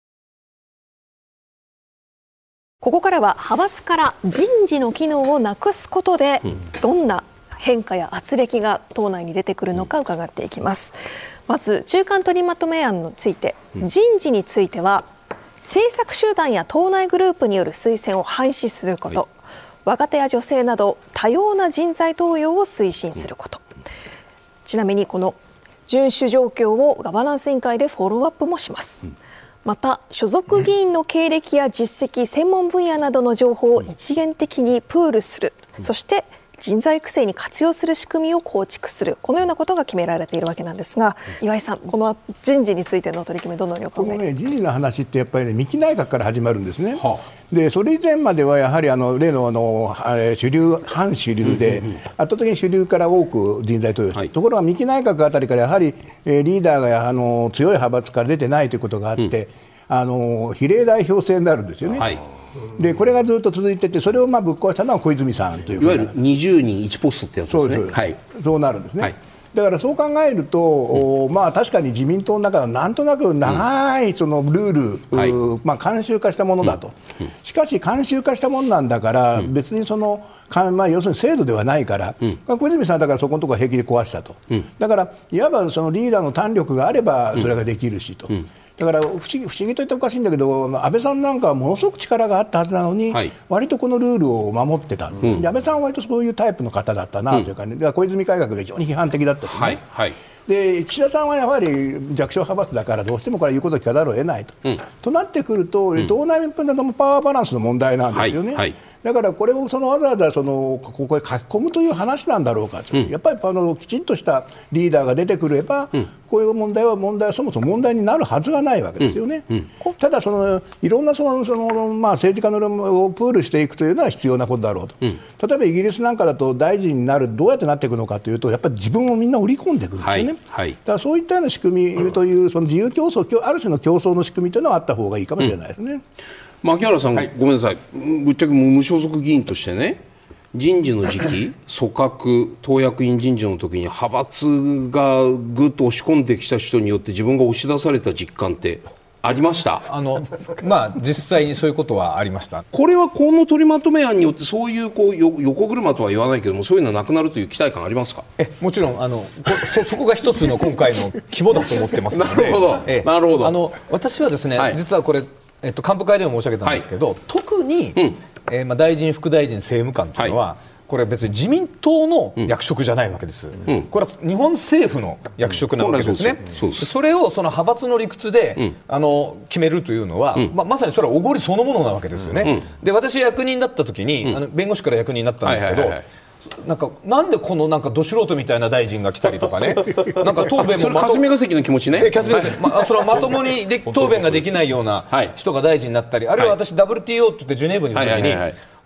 ここからは派閥から人事の機能をなくすことでどんな変化や圧力が党内に出てくるのか伺っていきます。まず中間取りまとめ案について、人事については政策集団や党内グループによる推薦を廃止すること、はい、若手や女性など多様な人材登用を推進すること、ちなみにこの遵守状況をガバナンス委員会でフォローアップもします。また所属議員の経歴や実績、専門分野などの情報を一元的にプールする、そして人材育成に活用する仕組みを構築する。このようなことが決められているわけなんですが、岩井さん、この人事についての取り組みどのようにお考え？ね、人事の話ってやっぱりね三木内閣から始まるんですね。はあ。でそれ以前まではやはりあの例のあの主流、反主流で、圧倒的に主流から多く人材登用して、はい、ところが三木内閣あたりからやはりリーダーがあの強い派閥から出てないということがあって、うんあの比例代表制になるんですよね。はい。でこれがずっと続いててそれをまあぶっ壊したのは小泉さんといういわゆる20人1ポストってやつですね。そうはい。そうなるんですね。はい。だからそう考えると、おまあ、確かに自民党の中ではなんとなく長いそのルール、はい。うまあ、慣習化したものだと、しかし慣習化したものなんだから、別にその、かまあ、要するに制度ではないから、まあ小泉さんはだからそこのところは平気で壊したと、だからいわばそのリーダーの胆力があればそれができるしと。だから不思議不思議と言っておかしいんだけど、安倍さんなんかはものすごく力があったはずなのに、はい。割とこのルールを守ってた、で安倍さんは割とそういうタイプの方だったなというかね、だから小泉改革が非常に批判的だったしね、はい。はい。で岸田さんはやはり弱小派閥だからどうしてもこれは言うことを聞かざるを得ないと、となってくると、党内分断のパワーバランスの問題なんですよね。はいはい。だからこれをそのわざわざそのここへ書き込むという話なんだろうかと、やっぱりあのきちんとしたリーダーが出てくれば、こういう問題は問題はそもそも問題になるはずがないわけですよね。ただその、いろんなそのその、まあ、政治家の論をプールしていくというのは必要なことだろうと、例えばイギリスなんかだと大臣になる、どうやってなっていくのかというと、やっぱり自分をみんな売り込んでくるんですよね。はいはい。だからそういったような仕組みという、その自由競争、ある種の競争の仕組みというのはあった方がいいかもしれないですね。牧原さん、ごめんなさい、ぶっちゃけ無所属議員としてね、人事の時期、組閣、党役員人事の時に派閥がぐっと押し込んできた人によって自分が押し出された実感ってありました？あのまあ実際にそういうことはありました。これはこの取りまとめ案によってそういうこうよ横車とは言わないけどもそういうのはなくなるという期待感ありますか？えもちろんあのこそそこが一つの今回の規模だと思ってますので。なるほど。ええ。なるほど。あの私はですね、はい。実はこれ、えっと、幹部会でも申し上げたんですけど、特に、えーまあ、大臣、副大臣、政務官というのは、これは別に自民党の役職じゃないわけです、これは日本政府の役職なわけですね、うんそす。よそれをその派閥の理屈で、あの決めるというのは、まあ、まさにそれはおごりそのものなわけですよね、で私、役人だった時に、あの弁護士から役人になったんですけど、はいはいはいはい。なんかなんでこのなんかど素人みたいな大臣が来たりとかね、なんか答弁もまと霞が関の気持ちね。えキャスベです、まあ、それはまともにで答弁ができないようなはい人が大臣になったり、あるいは私、WTO って言ってジュネーブに行った時に、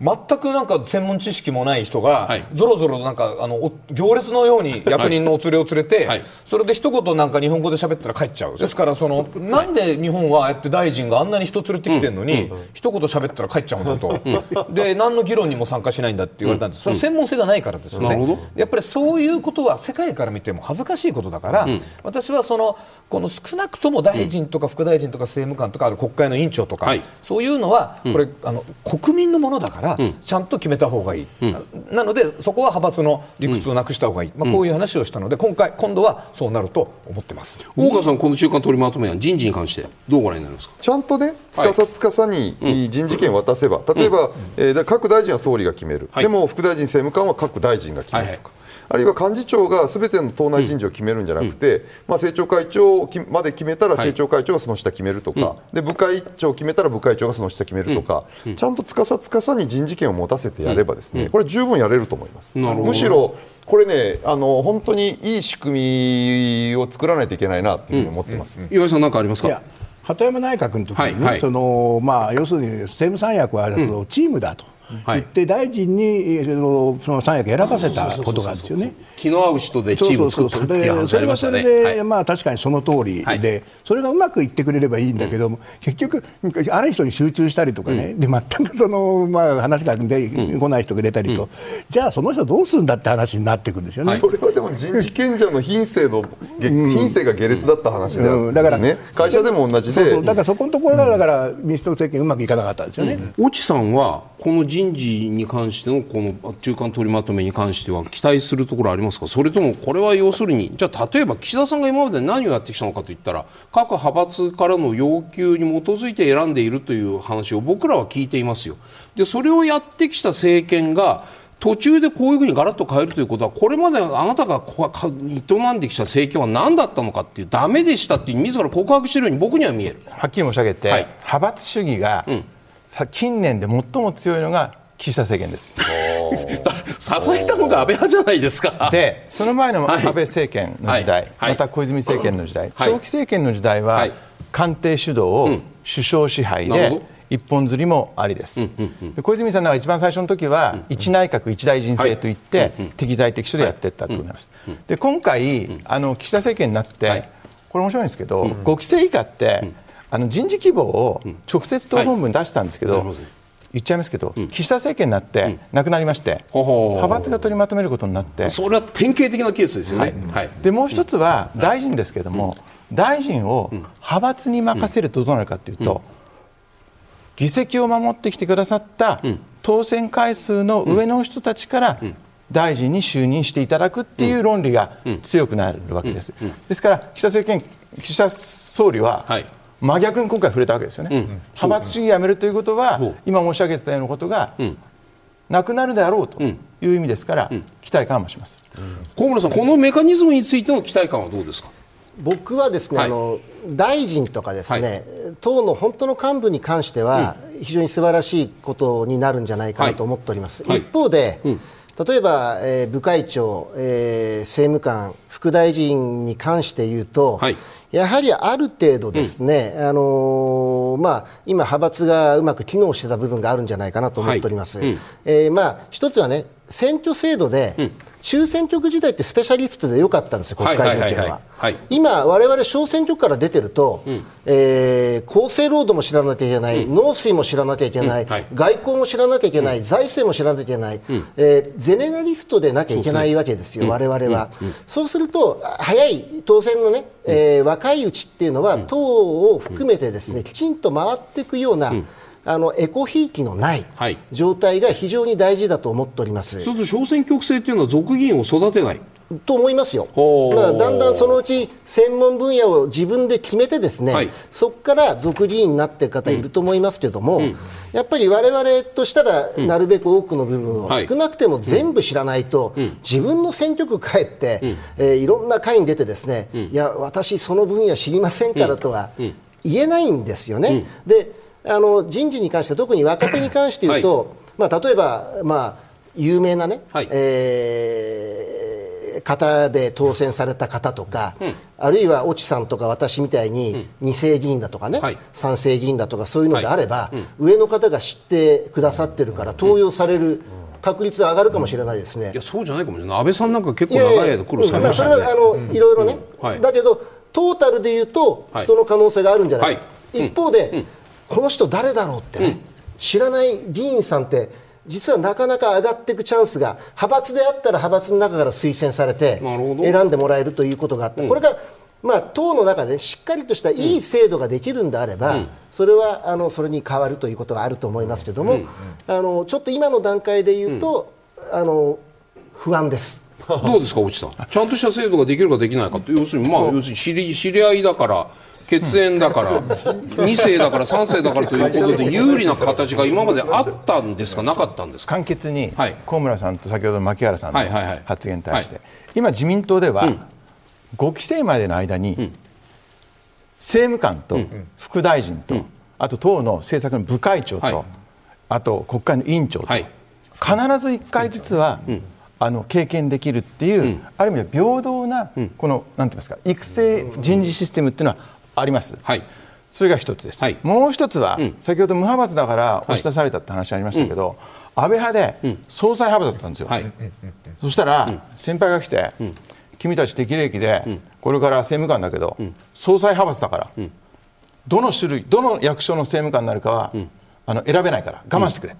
全くなんか専門知識もない人が、はい。ぞろぞろなんかあのお行列のように役人のお連れを連れて、はい。それで一言なんか日本語で喋ったら帰っちゃう、です。からその、なんで日本はああやって大臣があんなに人連れてきてるのに、一言喋ったら帰っちゃうんだと、で何の議論にも参加しないんだって言われたんです、それは専門性がないからですよね。やっぱりそういうことは世界から見ても恥ずかしいことだから、私はそのこの少なくとも大臣とか副大臣とか政務官とかある国会の委員長とか、はい。そういうのはこれ、あの国民のものだから、ちゃんと決めた方がいい、なのでそこは派閥の理屈をなくした方がいい、まあ、こういう話をしたので今回今度はそうなると思ってます。大川さん、この中間取りまとめ案人事に関してどうご覧になりますか？ちゃんとね、つかさつかさに人事権を渡せば、例えば、えーだ各大臣は総理が決める、はい。でも副大臣、政務官は各大臣が決めるとか。あるいは幹事長がすべての党内人事を決めるんじゃなくて、まあ、政調会長まで決めたら政調会長がその下決めるとか、で部会長決めたら部会長がその下決めるとか、ちゃんとつかさつかさに人事権を持たせてやればですね、これ十分やれると思います。なるほど。むしろこれねあの本当にいい仕組みを作らないといけないなというふうに思ってます。岩井さん、何かありますか？いや鳩山内閣の時にね、はいはい。そのまあ、要するに政務三役はそのチームだと言って、大臣にえーそのその三役選ばせたことがあるんですよね。気の合う人でチームを作ったっていう話ありそれはそましたね。れで、はい。まあ、確かにその通りで、はい。それがうまくいってくれればいいんだけども、結局、ある人に集中したりとかね、で全くその、まあ、話が出来ない人が出たりと、じゃあ、その人どうするんだって話になってくるんですよね。それはでも人事権者の品性の、げ品性が下劣だった話であだからね、会社でも同じで、そうそう。だからそこのところがだから民主党政権うまくいかなかったんですよね。越智さんはこの人事に関してのこの中間取りまとめに関しては期待するところありますか？それともこれは要するにじゃあ例えば岸田さんが今まで何をやってきたのかといったら各派閥からの要求に基づいて選んでいるという話を僕らは聞いていますよ。でそれをやってきた政権が途中でこういうふうにガラッと変えるということはこれまであなたが営んできた政権は何だったのかっていうダメでしたっていう自ら告白しているように僕には見える。はっきり申し上げて、はい。派閥主義が、さ近年で最も強いのが岸田政権です。支えたのが安倍派じゃないですか。でその前のはい。安倍政権の時代、はい。はい。また小泉政権の時代、はい。長期政権の時代は、はい。官邸主導を首相支配で一本釣りもありです、で小泉さんが一番最初の時は、一内閣一大臣制といって、適材適所でやっていったと思います、で今回、あの岸田政権になって、はい。これ面白いんですけど、5期生以下って、あの人事希望を直接党本部に出したんですけど、はい。言っちゃいますけど、岸田政権になってなくなりまして、ほほ派閥が取りまとめることになって、それは典型的なケースですよね。はい。でもう一つは大臣ですけども、大臣を派閥に任せるとどうなるかというと、議席を守ってきてくださった当選回数の上の人たちから大臣に就任していただくっていう論理が強くなるわけです。ですから岸田政権、岸田総理ははい真逆に今回触れたわけですよね。派閥主義やめるということは今申し上げてたようなことがなくなるであろうという意味ですから期待感もします。小村さん、このメカニズムについての期待感はどうですか？僕はですね、はい。あの大臣とかですね、党の本当の幹部に関しては、非常に素晴らしいことになるんじゃないかなと思っております。はい。一方で、例えば、えー部会長、えー政務官、副大臣に関して言うと、はい。やはりある程度ですね、あのーまあ、今、派閥がうまく機能してた部分があるんじゃないかなと思っております。はい。うん。えーまあ、一つはね、選挙制度で、中選挙区時代ってスペシャリストで良かったんですよ、国会議員っていうのは。今、我々小選挙区から出てると、えー厚生労働も知らなきゃいけない、農水も知らなきゃいけない、うん。はい。外交も知らなきゃいけない、財政も知らなきゃいけない、えーゼネラリストでなきゃいけないわけですよ、我々は。そうすると、早い当選のね、えー若いうちっていうのは、党を含めてですね、きちんと回っていくような、あのエコひいきのないはい。状態が非常に大事だと思っております。そうすると小選挙区制というのは俗議員を育てない。と思いますよ、まあ、だんだんそのうち専門分野を自分で決めてですね、はい。そこから俗議員になっている方いると思いますけども、やっぱり我々としたら、なるべく多くの部分をはい。少なくても全部知らないと、自分の選挙区帰って、えーいろんな会に出てですね、いや私その分野知りませんからとは言えないんですよね。であの人事に関して特に若手に関して言うと、まあ、例えば、まあ、有名なね、はい。えー方で当選された方とか、あるいは越智さんとか私みたいに二世議員だとかね、はい。三世議員だとかそういうのであれば、上の方が知ってくださってるから登用される確率が上がるかもしれないですね。いや、そうじゃないかもしれない。安倍さんなんか結い構長いやいや間苦労されましたよね。それはあの、いろいろね、はい。だけどトータルで言うと、はい。その可能性があるんじゃない、はい。一方で、この人誰だろうってね、知らない議員さんって実はなかなか上がっていくチャンスが派閥であったら派閥の中から推薦されて選んでもらえるということがあった、これが、まあ、党の中でしっかりとしたいい制度ができるんであれば、それはあのそれに変わるということはあると思いますけども、あのちょっと今の段階で言うと、あの不安です。どうですか、落ちさん。ちゃんとした制度ができるかできないかって、要するに、まあ、要するに知り、知り合いだから。血縁だから、二世だから、三世だからということで、有利な形が今まであったんですか、なかったんですか？簡潔にはい。高村さんと先ほどの牧原さんの発言に対して、は今、自民党では、5期生までの間に、政務官と副大臣と、あと党の政策の部会長と、はい。あと国会の委員長と、はい。必ず1回ずつは、あの経験できるっていう、ある意味で平等な、このなんて言いますか育成人事システムっていうのはあります。はい。それが一つです、はい。もう一つは、ん。先ほど無派閥だから押し出されたって話ありましたけど、安倍派で総裁派閥だったんですよ、はい。そしたら、先輩が来て、君たち適齢期で、これから政務官だけど、総裁派閥だから、どの種類、どの役所の政務官になるかは、あの選べないから我慢してくれ、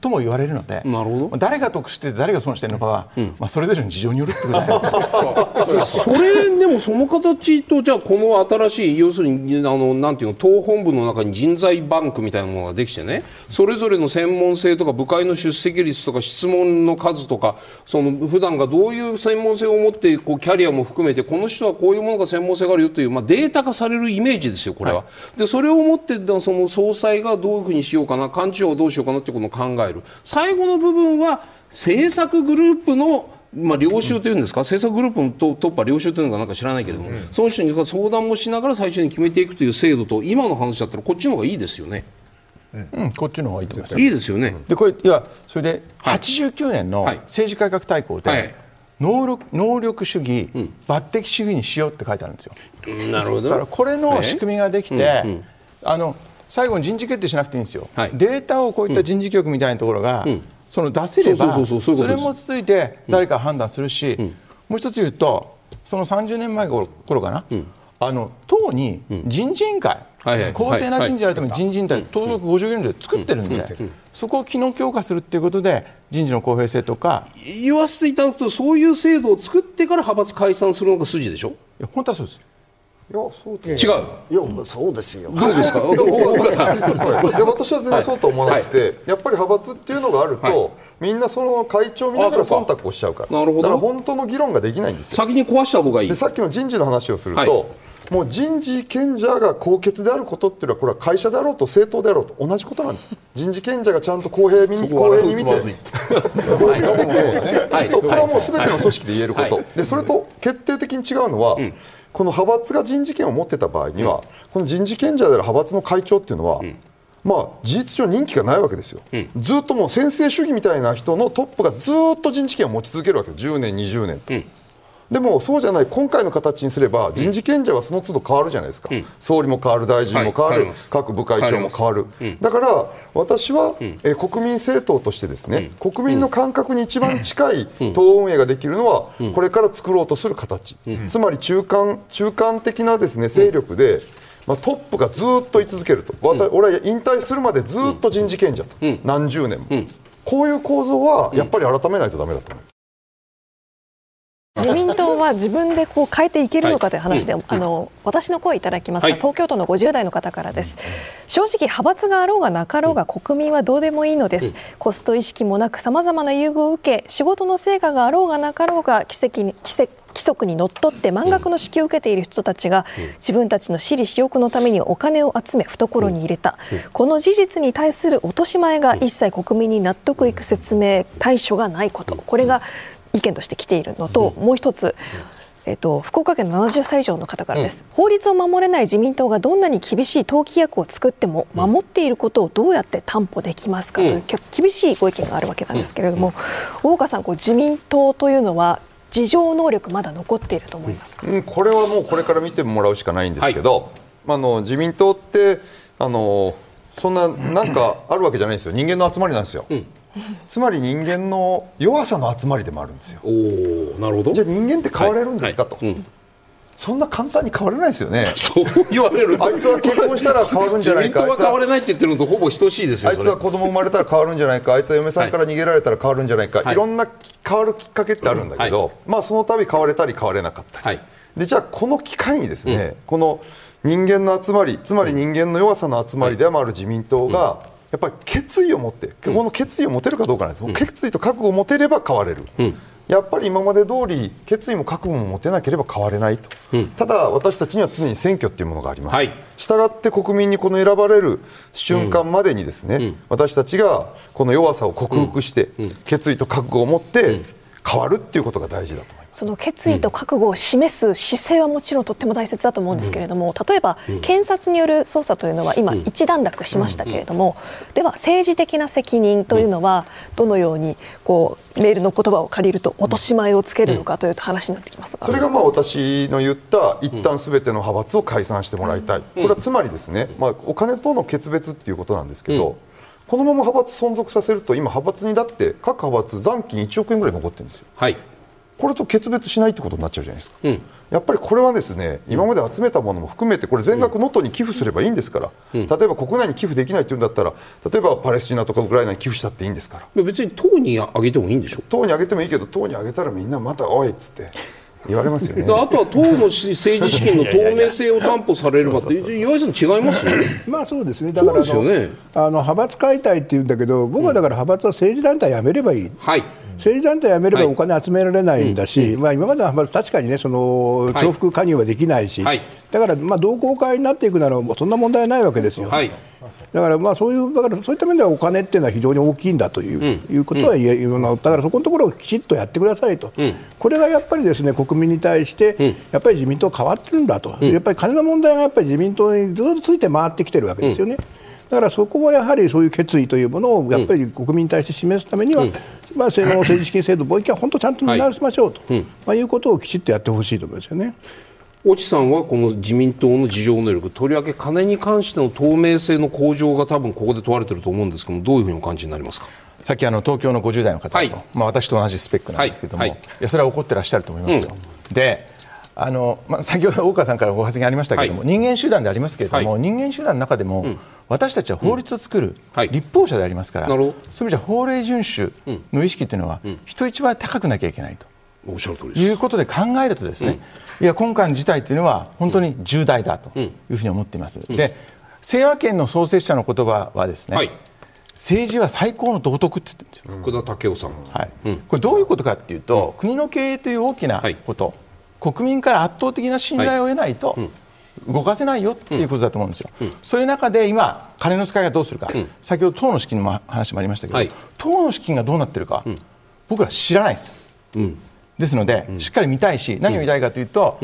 とも言われるので、なるほど。誰が得してて誰が損してるのかは、まあ、それぞれの事情によるってことじゃないかそれでもその形とじゃあこの新しい要するにあのなんていうの党本部の中に人材バンクみたいなものができてね。それぞれの専門性とか部会の出席率とか質問の数とかその普段がどういう専門性を持ってこうキャリアも含めてこの人はこういうものが専門性があるよという、まあ、データ化されるイメージですよこれは。でそれをもってだその総裁がどういうふうにしようかな幹事長はどうしようかなってことを考える。最後の部分は政策グループのまあ、領袖というんですか、政策グループのトトップは領袖というのかなんか知らないけれども、その人に相談もしながら最初に決めていくという制度と、今の話だったら、こっちの方がいいですよね。うん。こっちの方がいいと思います。よいいですよね。でこれいやそれではい。89年のはい。政治改革大綱で、はい。能力能力主義、抜擢主義にしようって書いてあるんですよ。なるほだからこれの仕組みができて、あの最後に人事決定しなくていいんですよ、はい。データをこういった人事局みたいなところが、その出せればそれもついて誰か判断するし、もう一つ言うとその30年前頃頃かな、あの党に人事委員会、公正な人事やるために人事委員会、党則54条で作ってるんで、そこを機能強化するっていうことで、人事の公平性とか、言わせていただくとそういう制度を作ってから派閥解散するのが筋でしょ？いや本当はそうです。いやそうで違う。いやそうですよ。どうですか？おお岡さん。はい、いや私は全然そうと思わなくて、やっぱり派閥っていうのがあると、はい。みんなその会長を見なが忖度をしちゃうからなるほど。だから本当の議論ができないんですよ。先に壊した方がいいでさっきの人事の話をすると、はい。もう人事権者が高潔であることっていうのはこれは会社であろうと政党であろうと同じことなんです。人事権者がちゃんと公平に公平に見て。これはもうすべての組織で言えること、はい。でそれと決定的に違うのは、この派閥が人事権を持ってた場合には、この人事権者である派閥の会長っていうのは、まあ、事実上任期がないわけですよ、ずっともう専制主義みたいな人のトップがずっと人事権を持ち続けるわけ10年、20年と。でもそうじゃない今回の形にすれば人事権者はその都度変わるじゃないですか、総理も変わる大臣も変わる、はい各部会長も変わる、だから私は、えー国民政党としてですね、国民の感覚に一番近い党運営ができるのは、これから作ろうとする形、つまり中間中間的なですね勢力で、まあ、トップがずっと居続けると、俺は引退するまでずっと人事権者と、何十年も、こういう構造はやっぱり改めないとだめだと思います。自民党は自分でこう変えていけるのかという話で、あの私の声いただきますが、はい。東京都の50代の方からです、正直派閥があろうがなかろうが国民はどうでもいいのです、コスト意識もなくさまざまな優遇を受け仕事の成果があろうがなかろうが奇跡に奇跡規則にのっとって満額の支給を受けている人たちが自分たちの私利私欲のためにお金を集め懐に入れた、この事実に対する落とし前が一切国民に納得いく説明対処がないこと。これが意見として来ているのと、もう一つ、えっと、福岡県の70歳以上の方からです、法律を守れない自民党がどんなに厳しい党規約を作っても守っていることをどうやって担保できますかという、厳しいご意見があるわけなんですけれども、大岡さんこう自民党というのは自浄能力まだ残っていると思いますか、うん、これはもうこれから見てもらうしかないんですけど、あの自民党ってあのそんななんかあるわけじゃないんですよ。人間の集まりなんですよ、つまり人間の弱さの集まりでもあるんですよ。おおなるほど。じゃあ人間って変われるんですか、と、はい。うんそんな簡単に変われないですよね。そう言われると。あいつは結婚したら変わるんじ自民ゃないか。党が変われないって言ってるのとほぼ等しいですよあいつは子供生まれたら変わるんじゃないか。あいつは嫁さんから逃げられたら変わるんじゃないか、はい。い、ろんな変わるきっかけってあるんだけど、はい。まあその度変われたり変われなかったり、はい。でじゃあこの機会にですね、この人間の集まりつまり人間の弱さの集まりでもある自民党が、やっぱり決意を持って、この決意を持てるかどうかなんです、決意と覚悟を持てれば変われる、やっぱり今まで通り決意も覚悟も持てなければ変われないと、ただ私たちには常に選挙っていうものがあります、はい。したがって国民にこの選ばれる瞬間までにですね、私たちがこの弱さを克服して、決意と覚悟を持って変わるっていうことが大事だと思います。その決意と覚悟を示す姿勢はもちろんとっても大切だと思うんですけれども、例えば検察による捜査というのは今一段落しましたけれども、では政治的な責任というのはどのようにこうメールの言葉を借りると落とし前をつけるのかという話になってきますが。それがまあ私の言った一旦すべての派閥を解散してもらいたい、これはつまりですね、まあ、お金との決別っていうことなんですけど、このまま派閥存続させると今、派閥にだって各派閥残金1億円ぐらい残ってるんですよ。はいこれと決別しないってことになっちゃうじゃないですか、ん。やっぱりこれはですね今まで集めたものも含めてこれ全額能登に寄付すればいいんですから、例えば国内に寄付できないっていうんだったら例えばパレスチナとかウクライナに寄付したっていいんですから。別に党にあげてもいいんでしょ？党にあげてもいいけど党にあげたらみんなまたおいっつって言われますよね。であとは党のし政治資金の透明性を担保されればって岩井さん違いますよまあそうですね、だからあのねあの派閥解体っていうんだけど、僕はだから派閥は政治団体やめればいい、はい政治団体やめればはいお金集められないんだし、まあ、今までの派閥、確かにね、そのはい重複加入はできないし、はいだからまあ同好会になっていくなら、そんな問題ないわけですよ。はい。だからまあそういうだからそういった面ではお金っていうのは非常に大きいんだという,、いうことは言えるのだからそこのところをきちっとやってくださいと、これがやっぱりですね国民に対して、やっぱり自民党変わってるんだと、やっぱり金の問題がやっぱり自民党にずっとついて回ってきてるわけですよね。だからそこはやはりそういう決意というものをやっぱり国民に対して示すためには、まあ、その政治資金制度、もう一回本当ちゃんと見直しましょうと、いまあ、いうことをきちっとやってほしいと思いますよね。越智さんはこの自民党の事情能力とりわけ金に関しての透明性の向上が多分ここで問われてると思うんですけどもどういうふうにお感じになりますか？さっきあの東京の50代の方と、はい。まあ、私と同じスペックなんですけども、はい。はいいやそれは怒ってらっしゃると思いますよ。であのまあ、先ほど大川さんからご発言ありましたけれども、はい、人間集団でありますけれども、はい、人間集団の中でも、うん、私たちは法律を作る立法者でありますから、そういう意味じゃ法令遵守の意識というのは、うん、人一倍高くなきゃいけないと。おっしゃる通りです。いうことで考えるとですね、いや今回の事態というのは本当に重大だというふうに思っています。で清和圏の創設者の言葉はですね、政治は最高の道徳って言ってるんですよ。福田武雄さん、はい。これどういうことかっていうと、国の経営という大きなこと、国民から圧倒的な信頼を得ないと、動かせないよっていうことだと思うんですよ、うん。うん、そういう中で今、金の使い方どうするか、うん、先ほど党の資金の話もありましたけど、はい、党の資金がどうなってるか、僕ら知らないです。ですので、しっかり見たいし、何を言いたいかというと、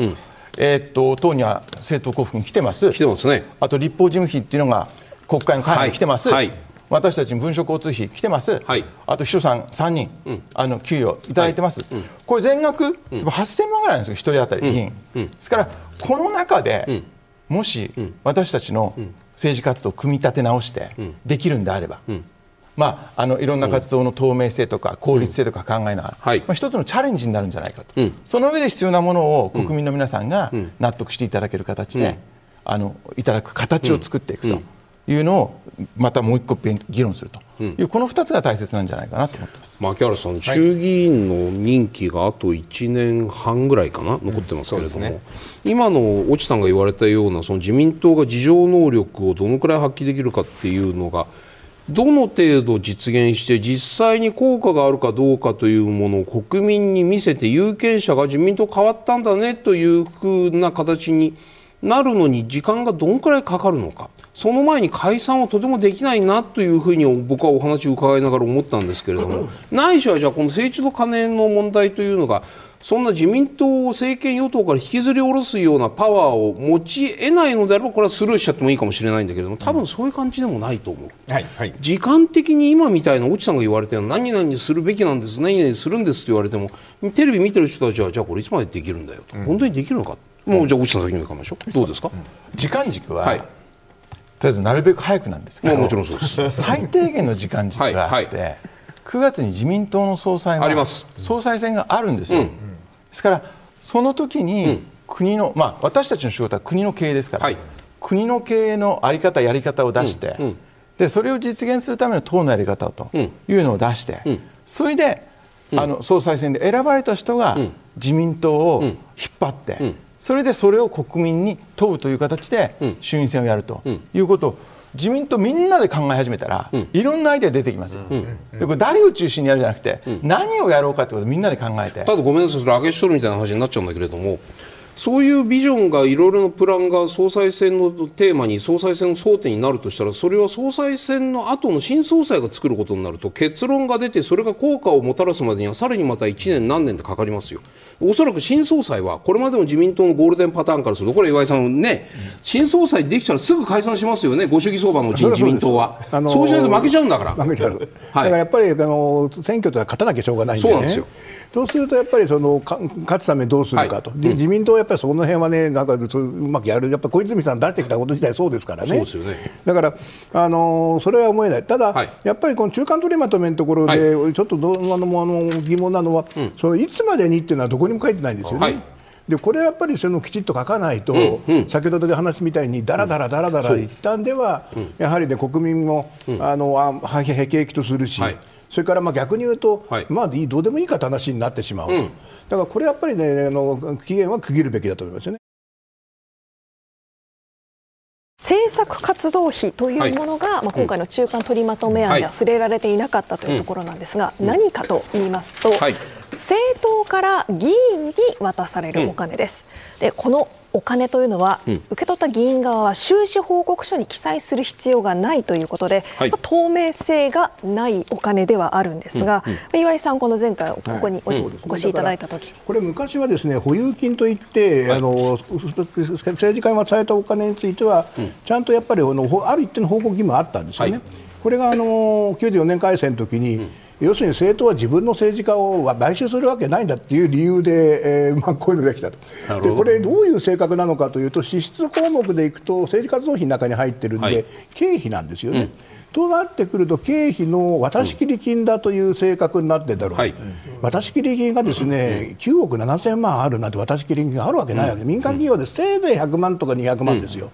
えー、っと党には政党交付金来てます、来てますね、あと立法事務費っていうのが国会の会費に来てます。はい。はい私たちに文書交通費来てます、はい、あと秘書さん3人、うん、あの給与いただいてます、はい。うん、これ全額、うん、8000万ぐらいなんですよ、1人当たり議員、ですから、この中で、もし私たちの政治活動を組み立て直してできるんであれば、まあ、あのいろんな活動の透明性とか効率性とか考えながら、はい、まあ、一つのチャレンジになるんじゃないかと、その上で必要なものを国民の皆さんが納得していただける形で、あのいただく形を作っていくと。いうのをまたもう一個議論すると。いう、うん、この2つが大切なんじゃないかなと思ってます。牧原さん、衆議院の任期があと1年半ぐらいかな、残ってますけれども、うんね、今の越智さんが言われたようなその自民党が自浄能力をどのくらい発揮できるかっていうのがどの程度実現して実際に効果があるかどうかというものを国民に見せて有権者が自民党変わったんだねというふうな形になるのに時間がどのくらいかかるのか。その前に解散はとてもできないなというふうに僕はお話を伺いながら思ったんですけれどもないしはじゃあこの政治と金の問題というのがそんな自民党を政権与党から引きずり下ろすようなパワーを持ち得ないのであればこれはスルーしちゃってもいいかもしれないんだけども多分そういう感じでもないと思う、はいはい、時間的に今みたいな越智さんが言われたような何々するべきなんです何々するんですと言われてもテレビ見てる人たちはじゃあこれいつまでできるんだよと、うん、本当にできるのか？もうじゃあ越智さん先に行かましょう。どうですか、うん、時間軸は、はい。とりあえずなるべく早くなんですけど。もちろんそうです。最低限の時間軸があって、はいはい、9月に自民党の総裁は総裁選があるんですよ、うん、ですからその時に国の、まあ、私たちの仕事は国の経営ですから、はい、国の経営の在り方やり方を出して、うん。うん、でそれを実現するための党のやり方というのを出して、それであの総裁選で選ばれた人が自民党を引っ張って、それでそれを国民に問うという形で衆院選をやるということを自民党みんなで考え始めたら、いろんなアイデア出てきますよ、でこれ誰を中心にやるじゃなくて、何をやろうかということをみんなで考えて。ただごめんなさいそれ上げしとるみたいな話になっちゃうんだけれどもそういうビジョンがいろいろなプランが総裁選のテーマに総裁選の争点になるとしたらそれは総裁選の後の新総裁が作ることになると結論が出てそれが効果をもたらすまでにはさらにまた1年何年でかかりますよ。おそらく新総裁はこれまでの自民党のゴールデンパターンからするとこれ岩井さんね、新総裁できたらすぐ解散しますよね。ご主義相場のうちに自民党は。そう,、そうしないと負けちゃうんだから。負けちゃう、はい、だからやっぱりあの選挙とは勝たなきゃしょうがないんで、ね、そうなんですよそうするとやっぱりその勝つためにどうするかと、はい、で自民党はやっぱりその辺はねなんかうまくやるやっぱ小泉さん出してきたこと自体そうですからね、ね。だからあのそれは思えない。ただ、はい、やっぱりこの中間取りまとめのところで、はい、ちょっとどあのあの疑問なのは、うん、そのいつまでにっていうのはどこにも書いてないんですよね。でこれはやっぱりそのきちっと書かないと、うん。うん、先ほどで話みたいにだらだらだらだら言ったんでは、うん、やはりね国民も、うん、あのあへへきとするし、はい、それからまあ逆に言うと、はい、まあどうでもいいかって話になってしまうと、うん、だからこれやっぱりねあの期限は区切るべきだと思いますよね。政策活動費というものが、はい、まあ、今回の中間取りまとめ案では触れられていなかったというところなんですが、うん、何かと言いますと、はい、政党から議員に渡されるお金です。でこのお金というのは、うん、受け取った議員側は収支報告書に記載する必要がないということで、はい、まあ、透明性がないお金ではあるんですが、うん。うん、岩井さん、この前回、ここにお,、越しいただいたときこれ、昔はですね保有金といって、はい、あの政治家がされたお金については、ちゃんとやっぱりあのある一定の報告義務あったんですよね。はい。これがあの94年改正の時に、要するに政党は自分の政治家を買収するわけないんだっていう理由で、えーまあ、こういうのができたと。でこれ、どういう性格なのかというと支出項目でいくと政治活動費の中に入ってるんで、はい、経費なんですよね。うん。となってくると経費の渡し切り金だという性格になってだろう、はい、渡し切り金がですね9億7000万あるなんて渡し切り金があるわけないわけ、民間企業でせいぜい100万とか200万ですよ、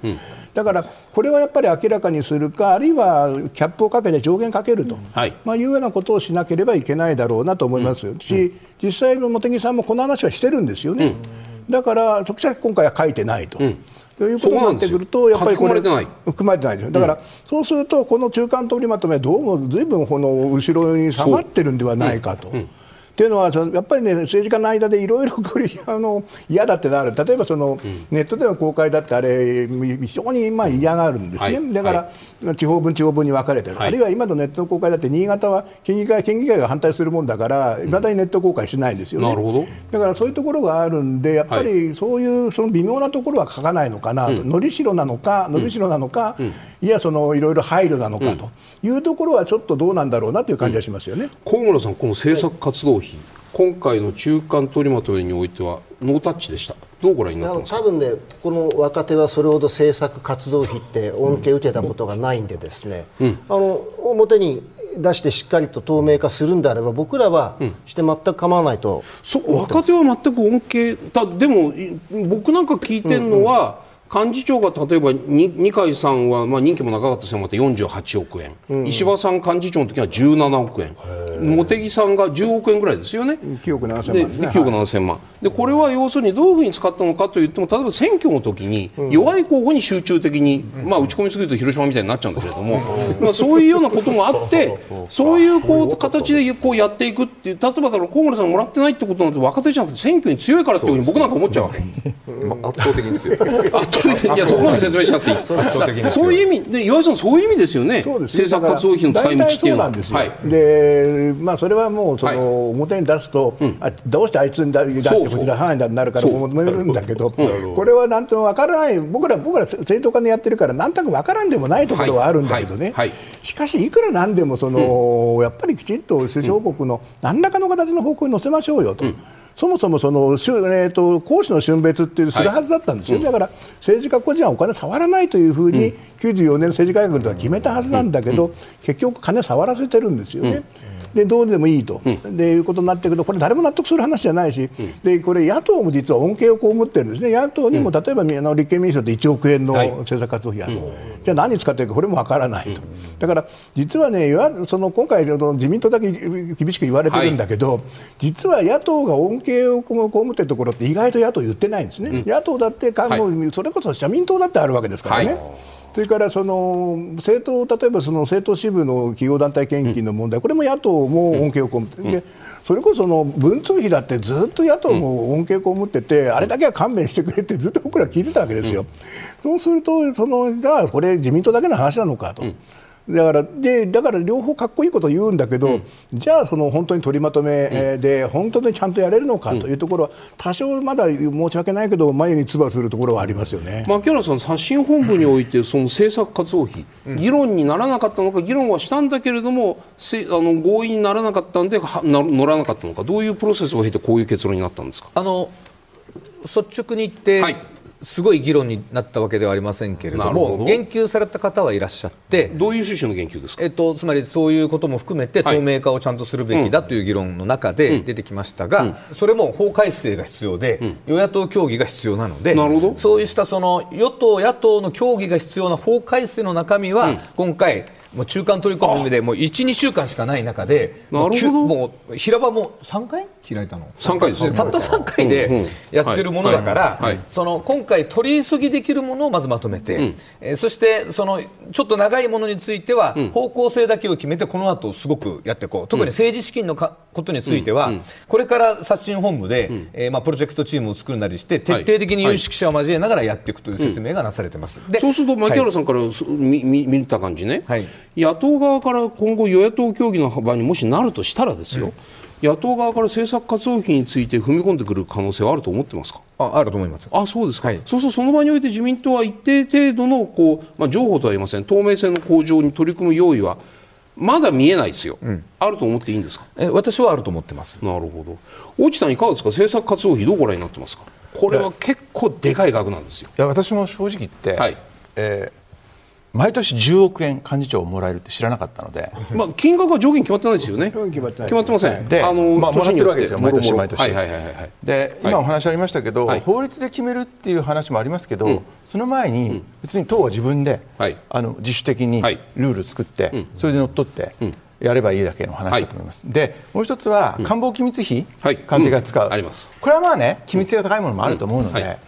だからこれはやっぱり明らかにするかあるいはキャップをかけて上限かけると、はい、まあ、いうようなことをしなければいけないだろうなと思いますし、実際、茂木さんもこの話はしてるんですよね。だから直接今回は書いてないと。ということになってくると、やっぱりこれ、含まれてないですだから、そうすると、この中間取りまとめ、どうもずいぶんこの後ろに下がってるんではないかと。っていうのはやっぱりね政治家の間でいろいろ嫌だってなる。例えばその、ネットでの公開だってあれ非常にまあ嫌がるんですね、はい、だから、はい、地方分地方分に分かれてる、はい、あるいは今のネットの公開だって新潟は県議会県議会が反対するもんだからいまだにネット公開しないんですよね、なるほど。だからそういうところがあるんでやっぱりそういうその微妙なところは書かないのかなと、のりしろなのかのりしろなのか、うん、いやそのいろいろ配慮なのかと。いうところはちょっとどうなんだろうなという感じがしますよね。小村さんこの政策活動費今回の中間取りまとめにおいてはノータッチでした。どうご覧になってます多分ね、この若手はそれほど政策活動費って恩恵を受けたことがないんでですね、うん、あの表に出してしっかりと透明化するんであれば僕らはして全く構わないと、うん、若手は全く恩恵だでも僕なんか聞いてるのは、うんうん幹事長が例えば二階さんは、まあ、任期も長かったせいもあって48億円、うん、石破さん幹事長の時は17億円。茂木さんが10億円ぐらいですよね。9億7000万で、ね、9億7000万、でこれは要するにどういうふうに使ったのかといっても例えば選挙の時に弱い候補に集中的に、うん、まあ、打ち込みすぎると広島みたいになっちゃうんだけれども、まあ、そういうようなこともあって そういうこう形でこうやっていくっていう例えばだから河村さんもらってないってことなんて若手じゃなくて選挙に強いからっていうふうに僕なんか思っちゃうわけ。まあ、圧倒的にですよ。いやそこまで説明しなくていい。そういう意味で岩井さんそういう意味ですよね。政策活動費の使い道っていうのは。はい。でまあそれはもうその、表に出すと、あどうしてあいつに出してこちら範囲になるから思めるんだけど、これはなんともわからない。僕ら僕ら正当化でやってるからなんとなくわからんでもないところはあるんだけどね。しかしいくらなんでもその、やっぱりきちっと首相国の何らかの形の方向に乗せましょうよと。そもそもその、えーと、講師の春別っていうするはずだったんですよ、はい、だから政治家個人はお金触らないというふうに、うん、94年の政治改革では決めたはずなんだけど、うん、結局、金触らせてるんですよね。うんでどうでもいいと、うん、でいうことになっていくと、これ、誰も納得する話じゃないし、うん、でこれ、野党も実は恩恵を被ってるんですね、野党にも、例えば、あの立憲民主党って1億円の政策活動費ある、はい、じゃあ何使ってるか、これもわからないと、だから実はね、その今回、自民党だけ厳しく言われてるんだけど、はい、実は野党が恩恵を被ってるところって、意外と野党言ってないんですね、野党だって、それこそ社民党だってあるわけですからね。それからその政党、例えばその政党支部の企業団体献金の問題、これも野党も恩恵を被って、でそれこその文通費だってずっと野党も恩恵を被ってて、あれだけは勘弁してくれってずっと僕ら聞いてたわけですよ。そうするとその、じゃあ、これ、自民党だけの話なのかと。だからでだから両方かっこいいこと言うんだけど、うん、じゃあその本当に取りまとめで、本当にちゃんとやれるのかというところは、多少まだ申し訳ないけど眉に唾するところはありますよね。牧原さん、刷新本部においてその政策活動費、議論にならなかったのか議論はしたんだけれどもせあの合意にならなかったんではな乗らなかったのか。どういうプロセスを経てこういう結論になったんですか？あの率直に言って、はいすごい議論になったわけではありませんけれども言及された方はいらっしゃってどういう趣旨の言及ですか、えっと、つまりそういうことも含めて透明化をちゃんとするべきだという議論の中で出てきましたが、うん、それも法改正が必要で、うん、与野党協議が必要なのでそうしたその与党野党の協議が必要な法改正の中身は、今回もう中間取り込みでもう1、2週間しかない中で、なるほど。もう平場も3回？開いたの ?3 回ですね。たった3回でやってるものだから、その今回、取り急ぎできるものをまずまとめて、うん、えー、そしてそのちょっと長いものについては、方向性だけを決めて、この後すごくやっていこう、特に政治資金のかことについては、これから刷新本部で、うん、えー、まあ、プロジェクトチームを作るなりして、徹底的に有識者を交えながらやっていくという説明がなされてます。そうすると、牧原さんから、はい、見見た感じね、はい、野党側から今後、与野党協議の幅にもしなるとしたらですよ、うん。野党側から政策活動費について踏み込んでくる可能性はあると思ってますか？ああると思います。あそうですか、はい、そうするとその場において自民党は一定程度のこう、まあ、情報とは言いません。透明性の向上に取り組む用意はまだ見えないですよ、あると思っていいんですか？え私はあると思ってます。なるほど。越智さんいかがですか？政策活動費どうご覧になってますか？これは結構でかい額なんですよ。いや私も正直言って、はい。えー毎年10億円幹事長をもらえるって知らなかったので、まあ金額は上限決まってないですよね。決まってまってませんであの、まあもらってるわけですよ毎年毎年。はいはいはいはい。で今お話ありましたけど、はい。法律で決めるっていう話もありますけど、その前に別に党は自分で、はい。あの自主的にはい。ルール作って、それで乗っ取って、やればいいだけの話だと思います、でもう一つは官房機密費、はい。官邸が使う、うん。あります。これはまあね機密性が高いものもあると思うので、うん。はい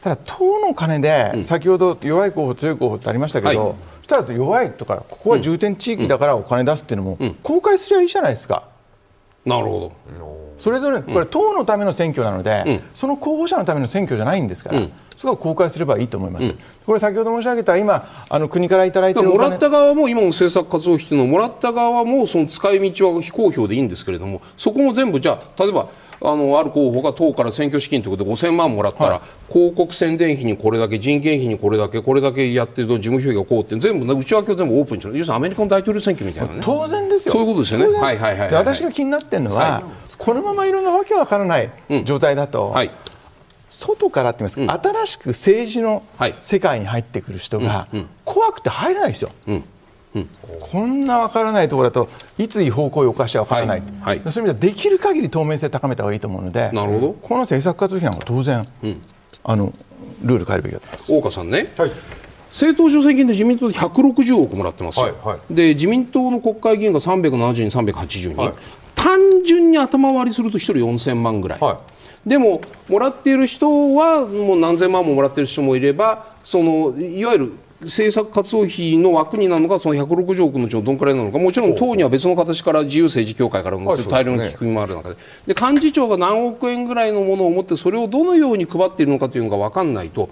ただ党の金で、先ほど弱い候補強い候補ってありましたけど、はい。そしたら弱いとかここは重点地域だからお金出すっていうのも、公開すりゃいいじゃないですか。なるほそれぞれこれ党のための選挙なので、その候補者のための選挙じゃないんですから、そこは公開すればいいと思います。これ先ほど申し上げた今あの国からいただいてもらった側も今の政策活動費というのはもらった側もその使い道は非公表でいいんですけれどもそこも全部じゃあ例えばあのある候補が党から選挙資金ということで5000万もらったら、広告宣伝費にこれだけ人件費にこれだけこれだけやってると事務費がこうって全部内訳を全部オープンにしろ。要するにアメリカの大統領選挙みたいなね。当然ですよ。そういうことですよね。はいはいはいはいで私が気になってるのは、このままいろんなわけわからない状態だと、はい外からって言いますか、新しく政治のはい。世界に入ってくる人が怖くて入れないですよ。こんなわからないところだといつ違法行為を犯してはわからない、はい。はい。そういう意味ではできる限り透明性高めた方がいいと思うのでなるほど。この政策活動費なんか当然、あのルール変えるべきだと思います。大岡さんね、はい。政党助成金で自民党で160億もらってます。よ、はいはで自民党の国会議員が370人、380人、はい。単純に頭割りすると1人4000万ぐらい、はでも、もらっている人はもう何千万ももらっている人もいれば、そのいわゆる政策活動費の枠になるのがその160億のうちのどんくらいなのか、もちろん党には別の形から自由政治協会からのはい大量の寄付もある中でで、幹事長が何億円ぐらいのものを持って、それをどのように配っているのかというのが分かんないと。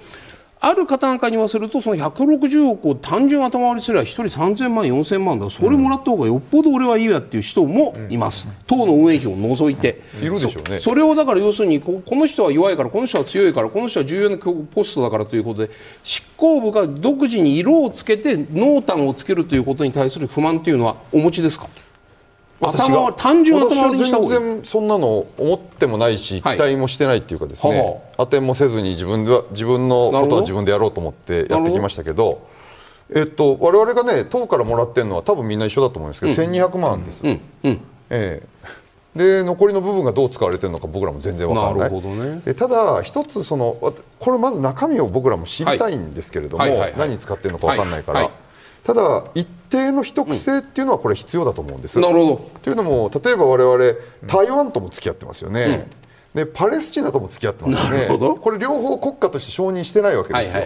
ある方なんかに言わせるとその160億を単純頭割りすれば1人3000万、4000万だ。それもらった方がよっぽど俺はいいやっていう人もいます、党の運営費を除いて。いるでしょうね。そそれをだから要するにここの人は弱いからこの人は強いからこの人は重要なポストだからということで執行部が独自に色をつけて濃淡をつけるということに対する不満というのはお持ちですか？頭割り単純頭割りにした方がいい。私は全然そんなの思ってもないし、はい。期待もしてないっていうかですね、は当てもせずに自分では自分のことは自分でやろうと思ってやってきましたけどえっと我々がね党からもらってるのは多分みんな一緒だと思うんですけど、1200万です、うん。うん。ええ。で残りの部分がどう使われてるのか僕らも全然わからない。なるほどね。でただ一つそのこれまず中身を僕らも知りたいんですけれども、はいはいはいはい。何に使ってるのかわかんないから、はいはい。ただ一定の秘匿性っていうのはこれ必要だと思うんです、なるほど。というのも例えば我々台湾とも付き合ってますよね、でパレスチナとも付き合ってますよね。なるほど。これ両方国家として承認してないわけですよ、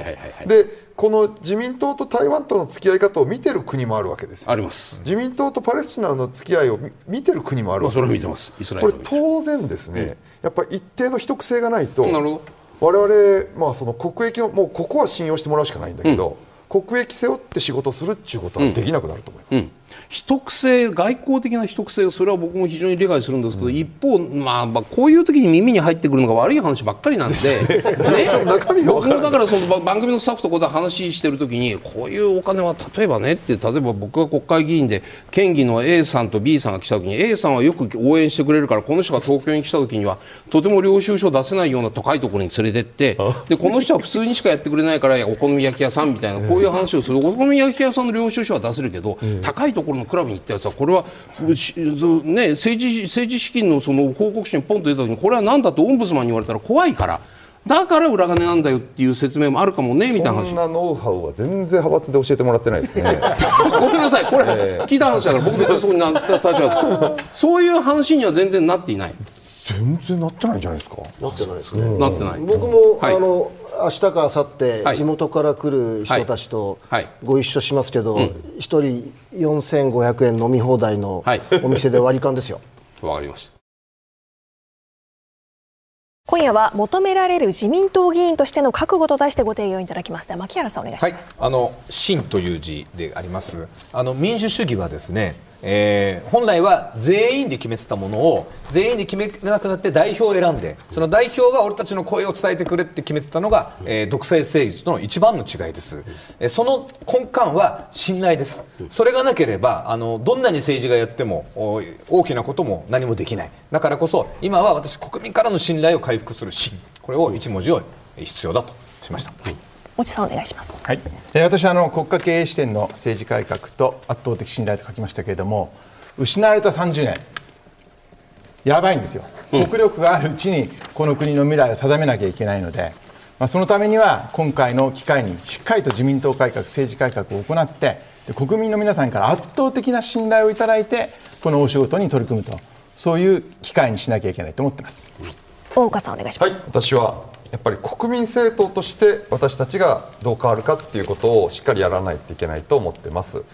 でこの自民党と台湾との付き合い方を見てる国もあるわけですよ。あります。自民党とパレスチナの付き合いを見見てる国もあるわけですよ。それは見てます。イスラエこれ当然ですね、やっぱり一定の秘匿性がないとなるほ我々、まあ、その国益のもうここは信用してもらうしかないんだけど、国益背負って仕事するっていうことはできなくなると思います、うん、秘匿性外交的な秘匿性それは僕も非常に理解するんですけど、一方、まあ、まあこういう時に耳に入ってくるのが悪い話ばっかりなんで、ね、僕もだからそのば番組のスタッフとこで話してる時にこういうお金は例えばねって例えば僕が国会議員で県議の A さんと B さんが来た時に A さんはよく応援してくれるからこの人が東京に来た時にはとても領収書出せないような高いところに連れてってでこの人は普通にしかやってくれないからお好み焼き屋さんみたいなこういう話をする。お好み焼き屋さんの領収書は出せるけど、高いところのクラブに行ったやつはこれは、ね、政治政治資金のその報告書にポンと出た時にこれは何だとオンブズマンに言われたら怖いからだから裏金なんだよっていう説明もあるかもねみたいな話。そんなノウハウは全然派閥で教えてもらってないですね。ごめんなさいこれ聞いた話だから僕別にそこになった立場そういう話には全然なっていない。全然なってないんじゃないですか。なってないですね。なってない。僕も、はい。あの明日か明後日、はい。地元から来る人たちとはい。ご一緒しますけど、一人4500円飲み放題のはい。お店で割り勘ですよ。わかりました。今夜は求められる自民党議員としての覚悟と題してご提言いただきました牧原さんお願いしはい。ます、、あの真という字であります。あの民主主義はですね、えー、本来は全員で決めてたものを全員で決めなくなって代表を選んでその代表が俺たちの声を伝えてくれって決めてたのが、えー、独裁政治との一番の違いです、えー、その根幹は信頼です。それがなければあのどんなに政治がやっても大きなことも何もできない。だからこそ今は私国民からの信頼を回復する信。これを一文字を必要だとしました。はい。落さんお願いします。はい。私あの国家経営視点の政治改革と圧倒的信頼と書きましたけれども、失われた30年。やばいんですよ、国力があるうちにこの国の未来を定めなきゃいけないので、まあ、そのためには今回の機会にしっかりと自民党改革、政治改革を行って国民の皆さんから圧倒的な信頼をいただいてこのお仕事に取り組むとそういう機会にしなきゃいけないと思ってます。大岡さんお願いします、はい、私はやっぱり国民政党として私たちがどう変わるかっていうことをしっかりやらないといけないと思ってます。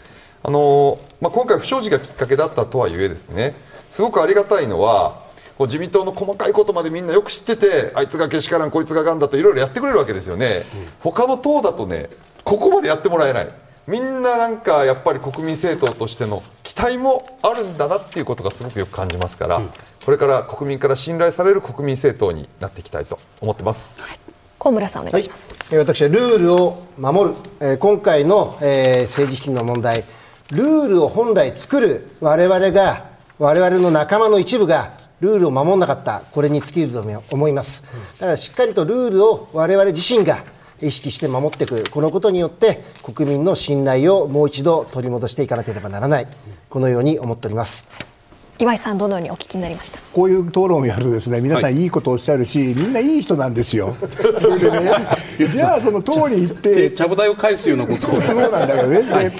あのまあ、今回不祥事がきっかけだったとはいえですね。すごくありがたいのはこう自民党の細かいことまでみんなよく知っててあいつがけしからんこいつががんだといろいろやってくれるわけですよね、うん、他の党だとねここまでやってもらえない。みんななんかやっぱり国民政党としての期待もあるんだなっていうことがすごくよく感じますから、うん、これから国民から信頼される国民政党になっていきたいと思ってます。はい。小村さんお願いします、はい、私はルールを守る、えー、今回の、えー、政治資金の問題ルールを本来作る我々が我々の仲間の一部がルールを守らなかったこれに尽きると思います。だからしっかりとルールを我々自身が意識して守っていくこのことによって国民の信頼をもう一度取り戻していかなければならない。このように思っております。岩井さんどのようにお聞きになりました？こういう討論をやるとですね皆さんい。いことをおっしゃるし、はい、みんないい人なんですよ。それでねじゃあその党に行ってちゃぶ台を返すようなことをそうなんだけどね、はい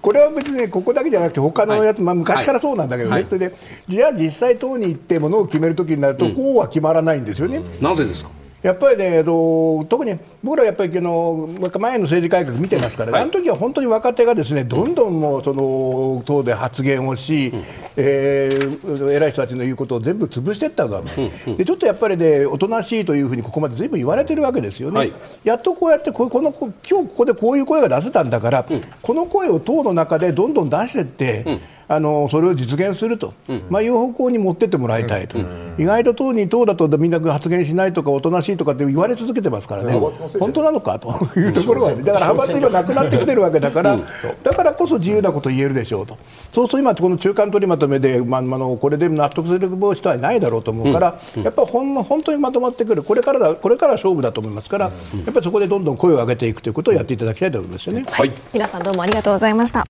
これは別にね、ここだけじゃなくて、他のやつ、はい、まあ、昔からそうなんだけどね、はい、それで、じゃあ実際、党に行ってものを決めるときになると、こうは決まらないんですよね。うん、なぜですかやっぱりね、特に僕らやっぱりあの前の政治改革見てますから、はい、あの時は本当に若手がですねどんどんもうその党で発言をし、うん、えー、偉い人たちの言うことを全部潰していったんだ、うんうん、でちょっとやっぱりねおとなしいというふうにここまでずいぶん言われてるわけですよね、はい、やっとこうやってここの今日ここでこういう声が出せたんだから、うん、この声を党の中でどんどん出していって、うん。あのそれを実現すると、うん、まあ、いう方向に持ってってもらいたいと、うん、意外と党に党だとみんな発言しないとかおとなしいとかって言われ続けてますからね、本当なのかというところは、ね、だから派閥今なくなってきてるわけだから、だからこそ自由なこと言えるでしょうと、そうすると今、この中間取りまとめで、まあ、あのこれで納得する人はないだろうと思うから、やっぱりほん本当にまとまってくる、これからだこれから勝負だと思いますから、やっぱりそこでどんどん声を上げていくということをやっていただきたいと思いますよね。はい、皆さんどうもありがとうございました。